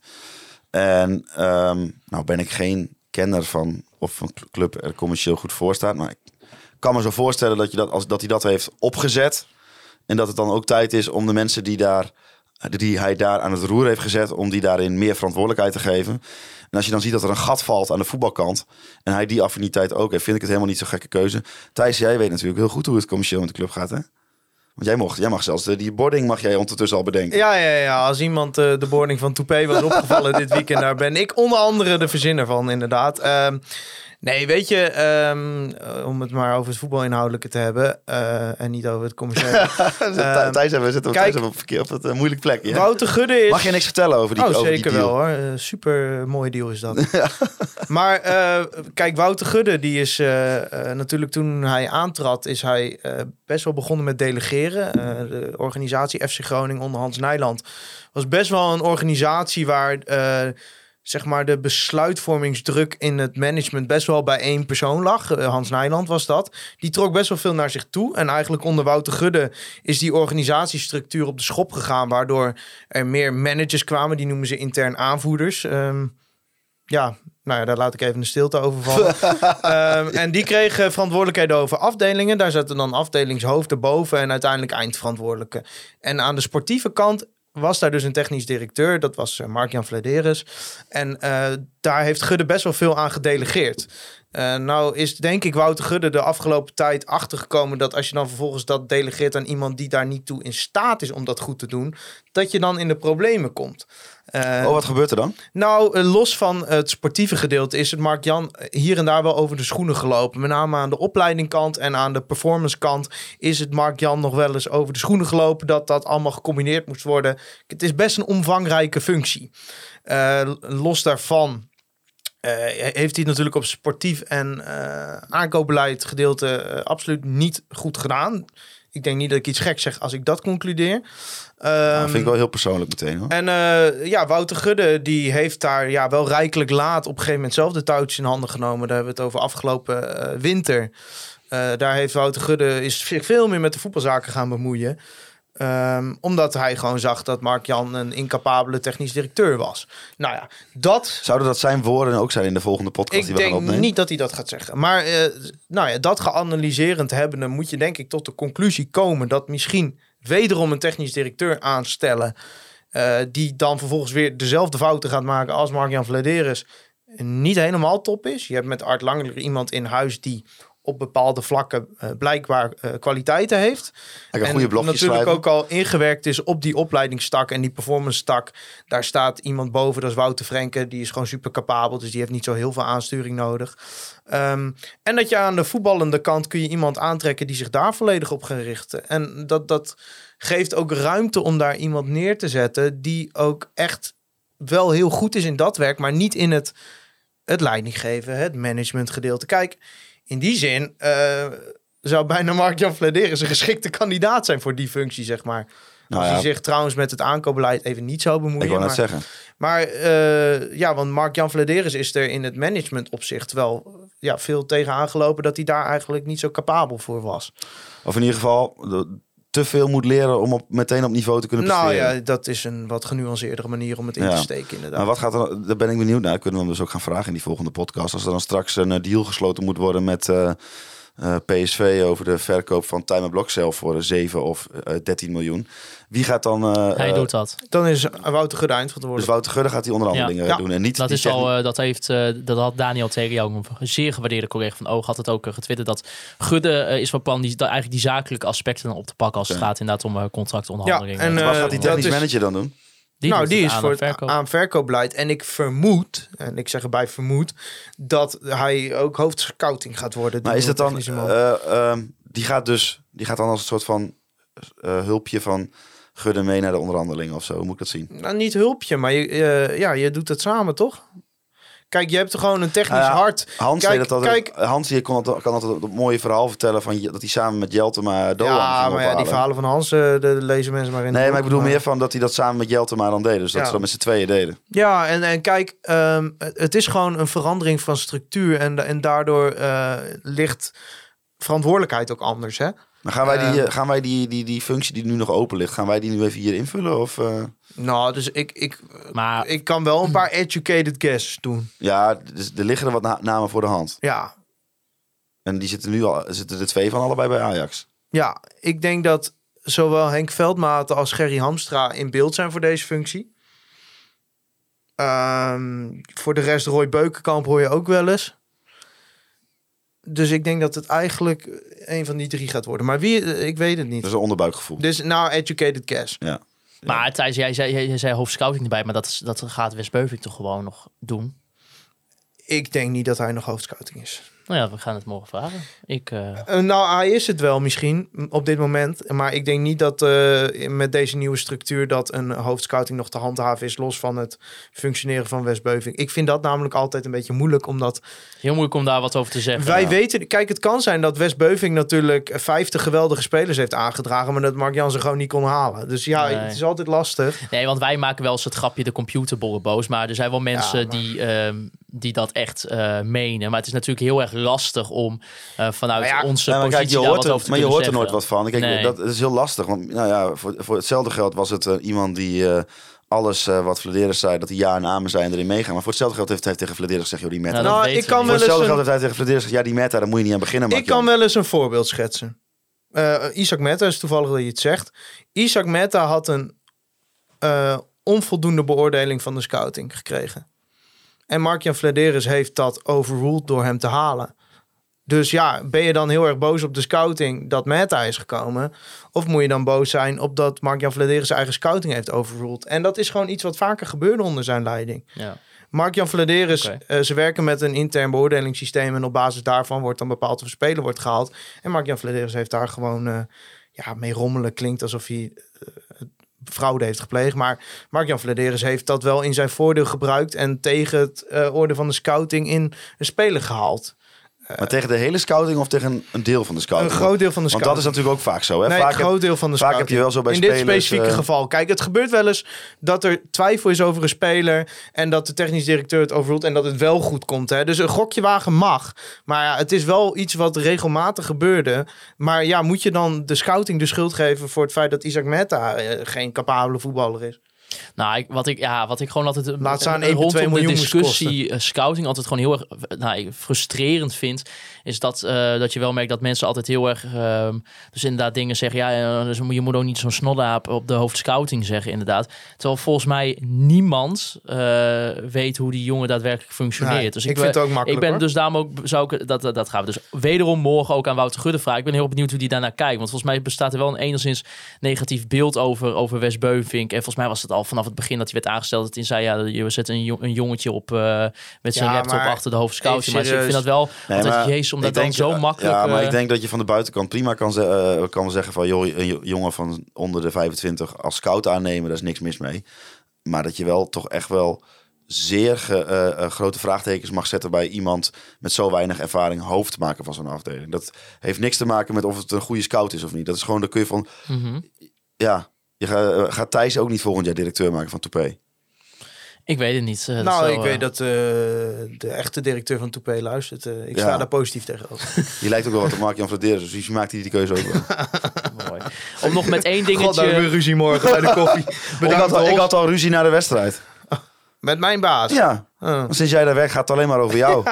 En ehm, nou ben ik geen kenner van of een club er commercieel goed voor staat. Maar ik kan me zo voorstellen dat, je dat, als, dat hij dat heeft opgezet. En dat het dan ook tijd is om de mensen die, daar, die hij daar aan het roer heeft gezet... om die daarin meer verantwoordelijkheid te geven. En als je dan ziet dat er een gat valt aan de voetbalkant... en hij die affiniteit ook heeft, vind ik het helemaal niet zo'n gekke keuze. Thijs, jij weet natuurlijk heel goed hoe het commercieel met de club gaat, hè? Want jij, mocht, jij mag zelfs de, die boarding mag jij ondertussen al bedenken. Ja, ja, ja. Als iemand eh, de boarding van Toupé was opgevallen dit weekend, daar ben ik onder andere de verzinner van, inderdaad. Ehm, nee, weet je, ehm, eh, om het maar over het voetbalinhoudelijke te hebben eh, en niet over het commerciële. Thijs, Thijs, hebben we zitten kijk- Thijs we op, verkeer, op het uh, moeilijk plekje. Wouter Gudde is... Mag je niks vertellen over die, oh, over die zeker deal? wel hoor. Eh, super mooie deal is dat. Maar eh, kijk, Wouter Gudde, die is eh, eh, natuurlijk toen hij aantrad, is hij eh, best wel begonnen met delegeren. Eh, de organisatie FC Groningen onder Hans Nijland was best wel een organisatie waar eh, zeg maar de besluitvormingsdruk in het management best wel bij één persoon lag. Eh, Hans Nijland was dat. Die trok best wel veel naar zich toe. En eigenlijk onder Wouter Gudde is die organisatiestructuur op de schop gegaan, waardoor er meer managers kwamen. Die noemen ze intern aanvoerders. Ehm, ja, nou ja, daar laat ik even een stilte over vallen. Ehm, en die kregen verantwoordelijkheden over afdelingen. Daar zaten dan afdelingshoofden boven en uiteindelijk eindverantwoordelijke. En aan de sportieve kant was daar dus een technisch directeur. Dat was eh, Mark-Jan Vladeres. En eh, daar heeft Gudde best wel veel aan gedelegeerd. Eh, nou is denk ik Wouter Gudde de afgelopen tijd achtergekomen dat als je dan vervolgens dat delegeert aan iemand die daar niet toe in staat is om dat goed te doen, dat je dan in de problemen komt. Eh, Oh, wat gebeurt er dan? nou, eh, los van het sportieve gedeelte is het Mark Jan hier en daar wel over de schoenen gelopen. Met name aan de opleidingkant en aan de performancekant is het Mark Jan nog wel eens over de schoenen gelopen dat dat allemaal gecombineerd moest worden. Het is best een omvangrijke functie. Eh, los daarvan eh, heeft hij het natuurlijk op sportief en eh aankoopbeleid gedeelte eh, absoluut niet goed gedaan. Ik denk niet dat ik iets gek zeg als ik dat concludeer. Ja, Ehm, vind ik wel heel persoonlijk meteen hoor. en eh, ja, Wouter Gudde die heeft daar ja, wel rijkelijk laat op een gegeven moment zelf de touwtjes in handen genomen. Daar hebben we het over afgelopen eh, winter. Eh, daar heeft Wouter Gudde is zich veel meer met de voetbalzaken gaan bemoeien. Ehm, omdat hij gewoon zag dat Mark-Jan een incapabele technisch directeur was. Nou ja, dat Zouden dat zijn woorden ook zijn in de volgende podcast die ik we gaan denk opnemen? niet dat hij dat gaat zeggen. Maar eh, nou ja, dat geanalyserend hebben, dan moet je denk ik tot de conclusie komen dat misschien wederom een technisch directeur aanstellen. eh, die dan vervolgens weer dezelfde fouten gaat maken als Mark-Jan Vladeris. Niet helemaal top is. Je hebt met Art Langer iemand in huis die op bepaalde vlakken eh, blijkbaar eh, kwaliteiten heeft. Kan goede blogjes natuurlijk schrijven. ook al ingewerkt is op die opleidingstak en die performance tak. Daar staat iemand boven, dat is Wouter Frenke. Die is gewoon super capabel, dus die heeft niet zo heel veel aansturing nodig. Ehm, en dat je aan de voetballende kant kun je iemand aantrekken die zich daar volledig op gaat richten. En dat, dat geeft ook ruimte om daar iemand neer te zetten die ook echt wel heel goed is in dat werk, maar niet in het, het leiding geven, het managementgedeelte. Kijk, in die zin eh, zou bijna Mark-Jan Vladeris een geschikte kandidaat zijn voor die functie, zeg maar. Nou Als ja, hij zich trouwens met het aankoopbeleid even niet zou bemoeien. ik wou net maar zeggen. maar eh, ja, want Mark-Jan Vladeris is er in het management opzicht wel ja, veel tegen aangelopen dat hij daar eigenlijk niet zo capabel voor was. Of in ieder geval de- te veel moet leren om op, meteen op niveau te kunnen Nou presteren. ja, dat is een wat genuanceerdere manier om het in Ja. te steken inderdaad. Maar wat gaat er, daar ben ik benieuwd naar. Kunnen we hem dus ook gaan vragen in die volgende podcast. Als er dan straks een eh, deal gesloten moet worden met eh, eh, PSV over de verkoop van Time zelf voor eh, 7 of eh, 13 miljoen. Wie gaat dan... eh, Hij eh, doet dat. Dan is Wouter Gudde Dus eindverantwoordelijk. Wouter Gudde gaat die onderhandelingen Ja. doen. En niet Dat, is al, eh, dat, heeft, eh, dat had Daniel Tegen, ook een zeer gewaardeerde collega van Oog, had het ook uh, getwitterd. Dat Gudde eh, is van plan die, dat eigenlijk die zakelijke aspecten dan op te pakken als het Ja. gaat inderdaad om uh, contractonderhandelingen. Ja, en, Wat eh, gaat die technisch is- manager dan doen? Die nou, die is aan voor het verkoop. aan verkoopbeleid. En ik vermoed, en ik zeg erbij vermoed, dat hij ook hoofdscouting gaat worden. Maar die is dat dan... eh, ehm, die gaat dus... Die gaat dan als een soort van eh, hulpje van Gudde mee naar de onderhandelingen of zo. Hoe moet ik dat zien? Nou, niet hulpje, maar je, eh, ja, je doet het samen, toch? Kijk, je hebt er gewoon een technisch Nou hart. Hans, Kijk, deed dat altijd, kijk. Hans kon altijd, kan altijd dat mooie verhaal vertellen van dat hij samen met Jeltema Doan Ja, maar ja, die verhalen van Hans, eh, de, de lezen mensen maar in. Nee, maar ik bedoel meer van dat hij dat samen met Jeltema dan deed. Dus dat Ja. ze dat met z'n tweeën deden. Ja, en, en kijk, ehm, het het is gewoon een verandering van structuur. En, en daardoor eh, ligt verantwoordelijkheid ook anders, hè? Maar gaan wij, die, Ehm. eh, gaan wij die, die, die functie die nu nog open ligt, gaan wij die nu even hier invullen? Of, eh? Nou, dus ik, ik, Maar ik kan wel een paar educated guesses doen. Ja, dus er liggen er wat na- namen voor de hand. Ja, En die zitten nu al, zitten er twee van allebei bij Ajax. ja, ik denk dat zowel Henk Veldmaten als Gerry Hamstra in beeld zijn voor deze functie. Ehm, voor de rest Roy Beukenkamp hoor je ook wel eens. Dus ik denk dat het eigenlijk een van die drie gaat worden. Maar wie, eh, ik weet het niet. Dat is een onderbuikgevoel. Dus nou, educated guess. Ja. Maar Thijs, jij zei, jij, jij zei hoofdscouting erbij, maar dat, is, dat gaat Wes Beuving toch gewoon nog doen? Ik denk niet dat hij nog hoofdscouting is. Nou ja, we gaan het morgen vragen. Ik, eh, Eh, nou, hij is het wel misschien op dit moment. Maar ik denk niet dat eh, met deze nieuwe structuur dat een hoofdscouting nog te handhaven is, los van het functioneren van Wes Beuving. Ik vind dat namelijk altijd een beetje moeilijk, omdat heel moeilijk om daar wat over te zeggen. wij weten, kijk, het kan zijn dat Wes Beuving natuurlijk 50 geweldige spelers heeft aangedragen, maar dat Mark Jan ze gewoon niet kon halen. Dus ja, Nee. het is altijd lastig. Nee, want wij maken wel eens het grapje de computerbollen boos. Maar er zijn wel mensen Ja, maar- die, ehm, die dat echt menen. Maar het is natuurlijk heel erg lastig om eh, vanuit ja, onze positie kijk, je daar hoort wat er, over te maar je hoort er nooit wat van. Kijk, Nee. dat is heel lastig. Want nou ja, voor, voor hetzelfde geld was het eh, iemand die eh, alles eh, wat Vladeris zei, dat hij ja en amen zei en erin meegaan. Maar voor hetzelfde geld heeft hij tegen Vladeris gezegd, joh, die meta. Nou, nou, ik kan voor wel eens hetzelfde een- geld heeft hij tegen Vladeris gezegd, ja, die meta, daar moet je niet aan beginnen. Ik kan wel eens een voorbeeld schetsen. Eh, Isaac Meta is toevallig dat je het zegt. Isaac Meta had een eh, onvoldoende beoordeling van de scouting gekregen. En Mark-Jan Vladeris heeft dat overruled door hem te halen. Dus ja, ben je dan heel erg boos op de scouting dat Meta is gekomen? Of moet je dan boos zijn op dat Mark-Jan Vladeris zijn eigen scouting heeft overruled? En dat is gewoon iets wat vaker gebeurde onder zijn leiding. Ja. Mark-Jan Vladeris, eh, ze werken met een intern beoordelingssysteem en op basis daarvan wordt dan bepaald of een speler wordt gehaald. En Mark-Jan Vladeris heeft daar gewoon eh, ja, mee rommelen. Klinkt alsof hij eh, fraude heeft gepleegd. Maar Mark-Jan Vladeris heeft dat wel in zijn voordeel gebruikt en tegen het eh orde van de scouting in een speler gehaald. Maar tegen de hele scouting of tegen een deel van de scouting? Een groot deel van de Want dat is scouting. natuurlijk ook vaak zo. Hè? Nee, vaak een groot deel van de vaak scouting. heb je wel zo bij In dit specifieke eh, geval. Kijk, het gebeurt wel eens dat er twijfel is over een speler... en dat de technisch directeur het overroelt en dat het wel goed komt. Hè? Dus een gokje wagen mag. Maar ja, het is wel iets wat regelmatig gebeurde. Maar ja, moet je dan de scouting de schuld geven... voor het feit dat Isaac Meta eh, geen capabele voetballer is? Nou, ik, wat, ik, ja, wat ik gewoon altijd Laat staan 1,2 rondom de discussie eh, scouting altijd gewoon heel erg nou, frustrerend vind, is dat, eh, dat je wel merkt dat mensen altijd heel erg, ehm, dus inderdaad dingen zeggen, ja, eh, dus je moet ook niet zo'n snoddaap op de hoofdscouting zeggen, inderdaad. Terwijl volgens mij niemand weet hoe die jongen daadwerkelijk functioneert. Nee, dus ik vind het ook Ik makkelijk, ben hoor. dus daarom ook, zou ik, dat, dat, dat gaan we dus wederom morgen ook aan Wouter Gudde vragen. Ik ben heel benieuwd hoe die daarnaar kijkt, want volgens mij bestaat er wel een enigszins negatief beeld over, over Wes Beuvink. En volgens mij was het al vanaf het begin dat hij werd aangesteld. Dat hij zei, ja, je zet een, jong- een jongetje op eh, met zijn Ja, laptop maar achter de hoofdscouting. even Maar ik vind dat wel, Nee, altijd, maar jezus, om dat ik dan zo eh, makkelijk... Ja, maar eh, ik denk dat je van de buitenkant prima kan, ze- kan zeggen van... joh, een jo- jongen van onder de 25 als scout aannemen, daar is niks mis mee. Maar dat je wel toch echt wel zeer ge- grote vraagtekens mag zetten bij iemand met zo weinig ervaring hoofd te maken van zo'n afdeling. Dat heeft niks te maken met of het een goede scout is of niet. Dat is gewoon, daar kun je van... mhm. Ja, je gaat, eh, gaat Thijs ook niet volgend jaar directeur maken van Toupé. Ik weet het niet. eh, dat nou, ik weet dat eh, de echte directeur van Toupé luistert. Ik Ja. sta daar positief tegenover. Je lijkt ook wel wat op Mark-Jan Vladeres, dus die maakt hij die keuze ook wel. mooi. Om nog met één God, dan dingetje... weer ruzie morgen bij de koffie. ik, had, al- ik Rolf. had al ruzie na de wedstrijd. Met mijn baas. Ja, Uh, want sinds jij daar weg gaat het alleen maar over jou.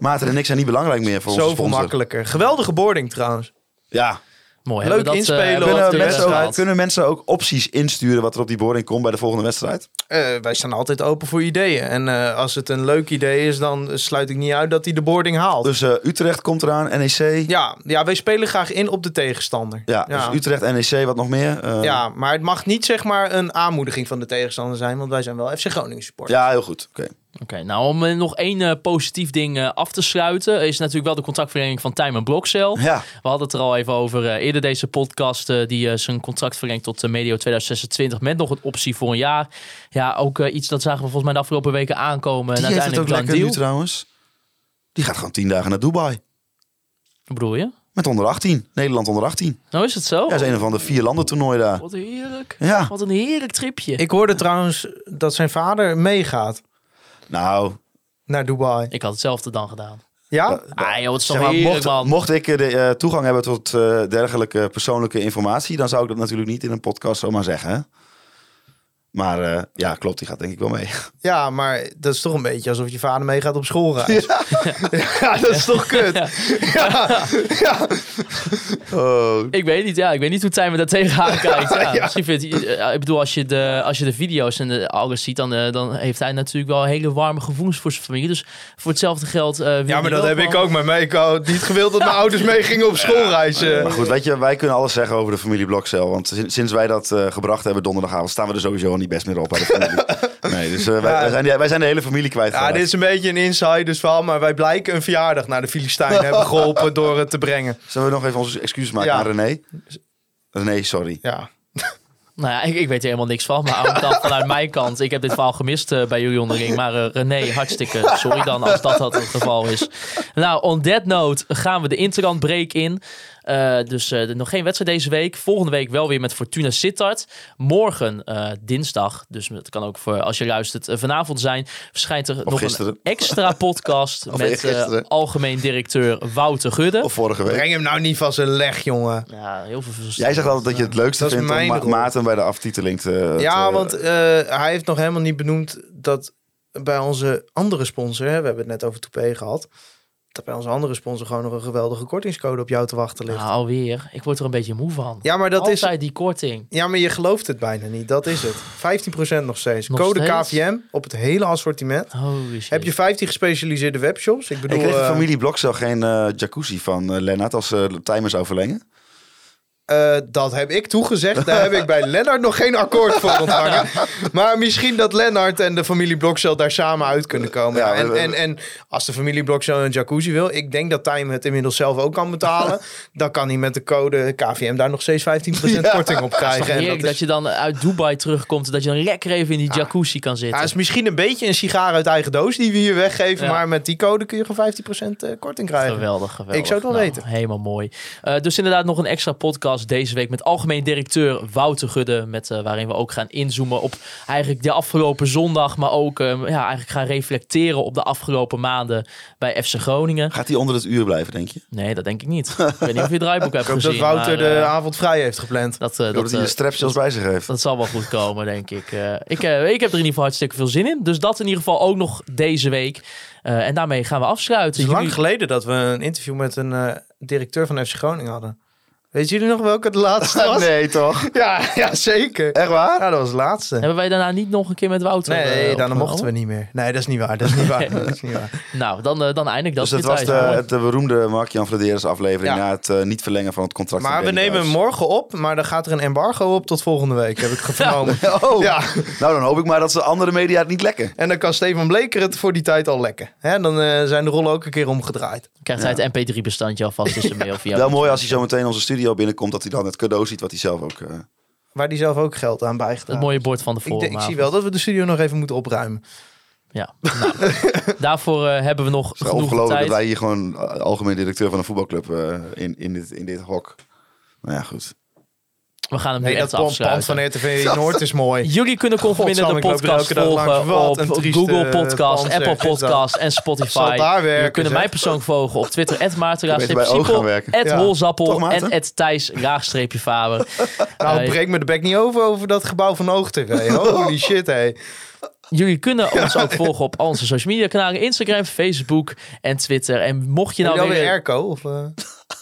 Maarten en ik zijn niet belangrijk meer voor onze zoveel makkelijker. Geweldige boarding trouwens. Ja, Mooi, Leuk dat, eh, inspelen kunnen de mensen, ook, wedstrijd. kunnen mensen ook opties insturen wat er op die boarding komt bij de volgende wedstrijd? Eh, wij staan altijd open voor ideeën. En eh, als het een leuk idee is, dan sluit ik niet uit dat hij de boarding haalt. Dus eh, Utrecht komt eraan, NEC. ja, ja, wij spelen graag in op de tegenstander. Ja, ja. dus Utrecht, NEC, wat nog meer? Ja, maar het mag niet zeg maar een aanmoediging van de tegenstander zijn, want wij zijn wel FC Groningen supporters. ja heel goed. Oké. Oké, nou om eh, nog één eh, positief ding eh, af te sluiten, is natuurlijk wel de contractverlenging van Tijmen Blokcel. Ja, We hadden het er al even over eh, eerder deze podcast, die eh, zijn contract verlengt tot medio 2026 met nog een optie voor een jaar. Ja, ook iets dat zagen we volgens mij de afgelopen weken aankomen. die en heeft het ook uiteindelijk lekker nu deal. trouwens. Die gaat gewoon tien dagen naar Dubai. Hoe bedoel je? Met onder 18. Nederland onder 18. Nou is het zo? Ja, dat is een van de vier landen toernooi daar. Wat heerlijk. Ja. Wat een heerlijk tripje. Ik hoorde trouwens dat zijn vader meegaat Nou, naar Dubai. Ik had hetzelfde dan gedaan. Ja? Ah joh, het is toch zeg maar, heerlijk mocht, man. mocht ik eh, de eh, toegang hebben tot eh, dergelijke persoonlijke informatie, dan zou ik dat natuurlijk niet in een podcast zomaar zeggen. Maar eh, ja, klopt, die gaat denk ik wel mee. Ja, maar dat is toch een beetje alsof je vader meegaat op schoolreis. Ja, dat is toch kut? Ja, ja. Oh, Ik weet niet, ja. Ik weet niet hoe Tijmen daar tegenaan kijkt. Ja, Misschien vindt hij, eh, ik bedoel, als je de, als je de video's en de alles ziet, dan, eh, dan heeft hij natuurlijk wel hele warme gevoelens voor zijn familie. Dus voor hetzelfde geld. eh, Ja, maar dat heb ik ook met mij. Ik had niet gewild dat mijn ouders meegingen op schoolreis. eh. Maar goed, weet je, wij kunnen alles zeggen over de familie Blokcel. Want sin- sinds wij dat eh, gebracht hebben donderdagavond, staan we er sowieso al niet best meer op bij de familie. Nee, dus eh, wij, Ja. wij, zijn, die- wij zijn de hele familie kwijt. Ja, dit is een beetje een insiders verhaal, maar wij blijken een verjaardag naar de Filistijnen hebben geholpen door het te brengen. Zullen we nog even onze excuses maken Ja. aan René? René, sorry. Ja. Nou ja, ik, ik weet er helemaal niks van. Maar dan vanuit mijn kant, ik heb dit verhaal gemist eh, bij jullie onderling. Maar eh, René, hartstikke sorry dan als dat, dat het geval is. Nou, on that note gaan we de Interland break in. Eh, dus eh, nog geen wedstrijd deze week. Volgende week wel weer met Fortuna Sittard. Morgen, eh, dinsdag, dus het kan ook voor als je luistert vanavond zijn, verschijnt er nog gisteren. een extra podcast met eh, algemeen directeur Wouter Gudde. Of vorige week. Breng hem nou niet van zijn leg, jongen. Ja, heel veel Jij zegt altijd dat je het leukste Dat vindt om Ma-. Maarten bij de aftiteling te... Ja, te- want eh, hij heeft nog helemaal niet benoemd dat bij onze andere sponsor, hè, we hebben het net over Toupé gehad, dat bij onze andere sponsor gewoon nog een geweldige kortingscode op jou te wachten ligt. Nou, alweer. Ik word er een beetje moe van. Ja, maar dat is Altijd die korting. Ja, maar je gelooft het bijna niet. Dat is het. 15% nog steeds. Nog Code steeds? KVM op het hele assortiment. Holy shit. Heb je 15 gespecialiseerde webshops? Ik bedoel, Ik kreeg de eh, familie Blokcel geen eh, jacuzzi van eh, Lennart als ze de timer zou verlengen. Eh, dat heb ik toegezegd. Daar heb ik bij Lennart nog geen akkoord voor ontvangen. Maar misschien dat Lennart en de familie Blokcel daar samen uit kunnen komen. Ja, Ja, en, en, en als de familie Blokcel een jacuzzi wil, ik denk dat Time het inmiddels zelf ook kan betalen. dan kan hij met de code KVM daar nog steeds 15% korting op krijgen. En dat, is, je dan uit Dubai terugkomt en dat je dan lekker even in die jacuzzi kan ja, zitten. het is misschien een beetje een sigaar uit eigen doos die we hier weggeven. Ja. Maar met die code kun je gewoon 15% eh, korting krijgen. Geweldig, geweldig. Ik zou het wel Nou, weten. Helemaal mooi. Eh, dus inderdaad nog een extra podcast deze week met algemeen directeur Wouter Gudde. Met, eh, waarin we ook gaan inzoomen op eigenlijk de afgelopen zondag. Maar ook eh, ja, eigenlijk gaan reflecteren op de afgelopen maanden bij FC Groningen. Gaat hij onder het uur blijven, denk je? Nee, dat denk ik niet. Ik weet niet of je het draaiboek hebt Ik hoop gezien. dat Wouter maar, de eh, avond vrij heeft gepland. dat, Dat, hij de strepsels bij zich heeft. dat zal wel goed komen, denk ik. Ik, eh, ik heb er in ieder geval hartstikke veel zin in. Dus dat in ieder geval ook nog deze week. Eh, en daarmee gaan we afsluiten. Het is lang Jullie- geleden dat we een interview met een eh, directeur van FC Groningen hadden. Weet jullie nog welke de laatste was? nee, toch? Ja, ja, zeker. Echt waar? Ja, dat was de laatste. Hebben wij daarna niet nog een keer met Wouter? Nee, eh, daarna mochten we niet meer. Nee, dat is niet waar. Dat is niet waar. dat is niet waar. Nou, dan, eh, dan eindig dat Dus het was de. Mooi. de beroemde Mark-Jan Vladeres aflevering Ja. na het eh, niet verlengen van het contract Maar we nemen hem morgen op, maar dan gaat er een embargo op tot volgende week, heb ik vernomen. Oh, Ja, nou dan hoop ik maar dat ze andere media het niet lekken. en dan kan Stefan Bleker het voor die tijd al lekken. Hè, dan eh, zijn de rollen ook een keer omgedraaid. Krijgt hij het mp3-bestandje alvast in zijn mail via Wel mooi als hij zo meteen onze studio binnenkomt, dat hij dan het cadeau ziet wat hij zelf ook... eh, Waar die zelf ook geld aan bijgedragen. Het mooie bord van de ik, denk- ik zie wel dat we de studio nog even moeten opruimen. Ja. Nou, daarvoor eh, hebben we nog Het is wel genoeg ongelooflijk tijd. dat wij hier gewoon eh, algemeen directeur van een voetbalclub eh, in, in, dit, in dit hok. Nou ja, goed. We gaan hem Nee, nu dat echt pand, afsluiten. van RTV Noord is mooi. Jullie kunnen Conforminder de podcast volgen op Google Podcast, Apple dat. Podcast en Spotify. daar werken, Jullie kunnen zeg. mij persoonlijk volgen op Twitter, Maarten beter bij Oog gaan werken. Ja. Holzappel en Thijs Raagstreepje Faber. Nou, breek me de bek niet over over dat gebouw van OogTV. Holy shit, hé. Jullie kunnen ons ook volgen op al onze social media kanalen. Instagram, Facebook en Twitter. En mocht je Nou nou weer willen, airco? Of, eh?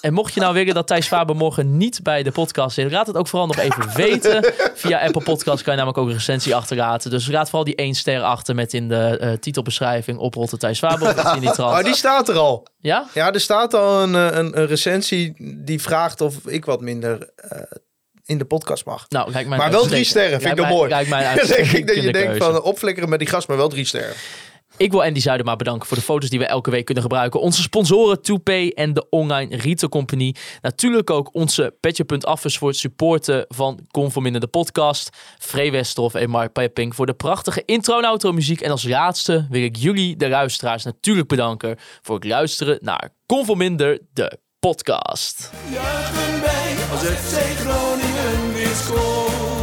En mocht je nou willen dat Thijs Faber morgen niet bij de podcast zit, laat het ook vooral nog even weten. Via Apple Podcast kan je namelijk ook een recensie achterlaten. Dus laat vooral die één ster achter met in de eh, titelbeschrijving oprotten Thijs Faber. Of in die trant. Oh, die staat er al. Ja? Ja, er staat al een, eh, een, een recensie die vraagt of ik wat minder eh, in de podcast mag. Nou, kijk mijn Maar wel drie sterren, vind ik nog mooi. Kijk Dan denk ik dat je denkt van opflikkeren met die gast, maar wel drie sterren. Ik wil Andy Zuidema bedanken voor de foto's die we elke week kunnen gebruiken. Onze sponsoren 2Pay en de Online Retail Company. Natuurlijk ook onze Petje.affers voor het supporten van Conforminder de podcast. Free Westerhof en Mark Pepping voor de prachtige intro en outro muziek. En als laatste wil ik jullie, de luisteraars, natuurlijk bedanken voor het luisteren naar Conforminder de podcast. Als.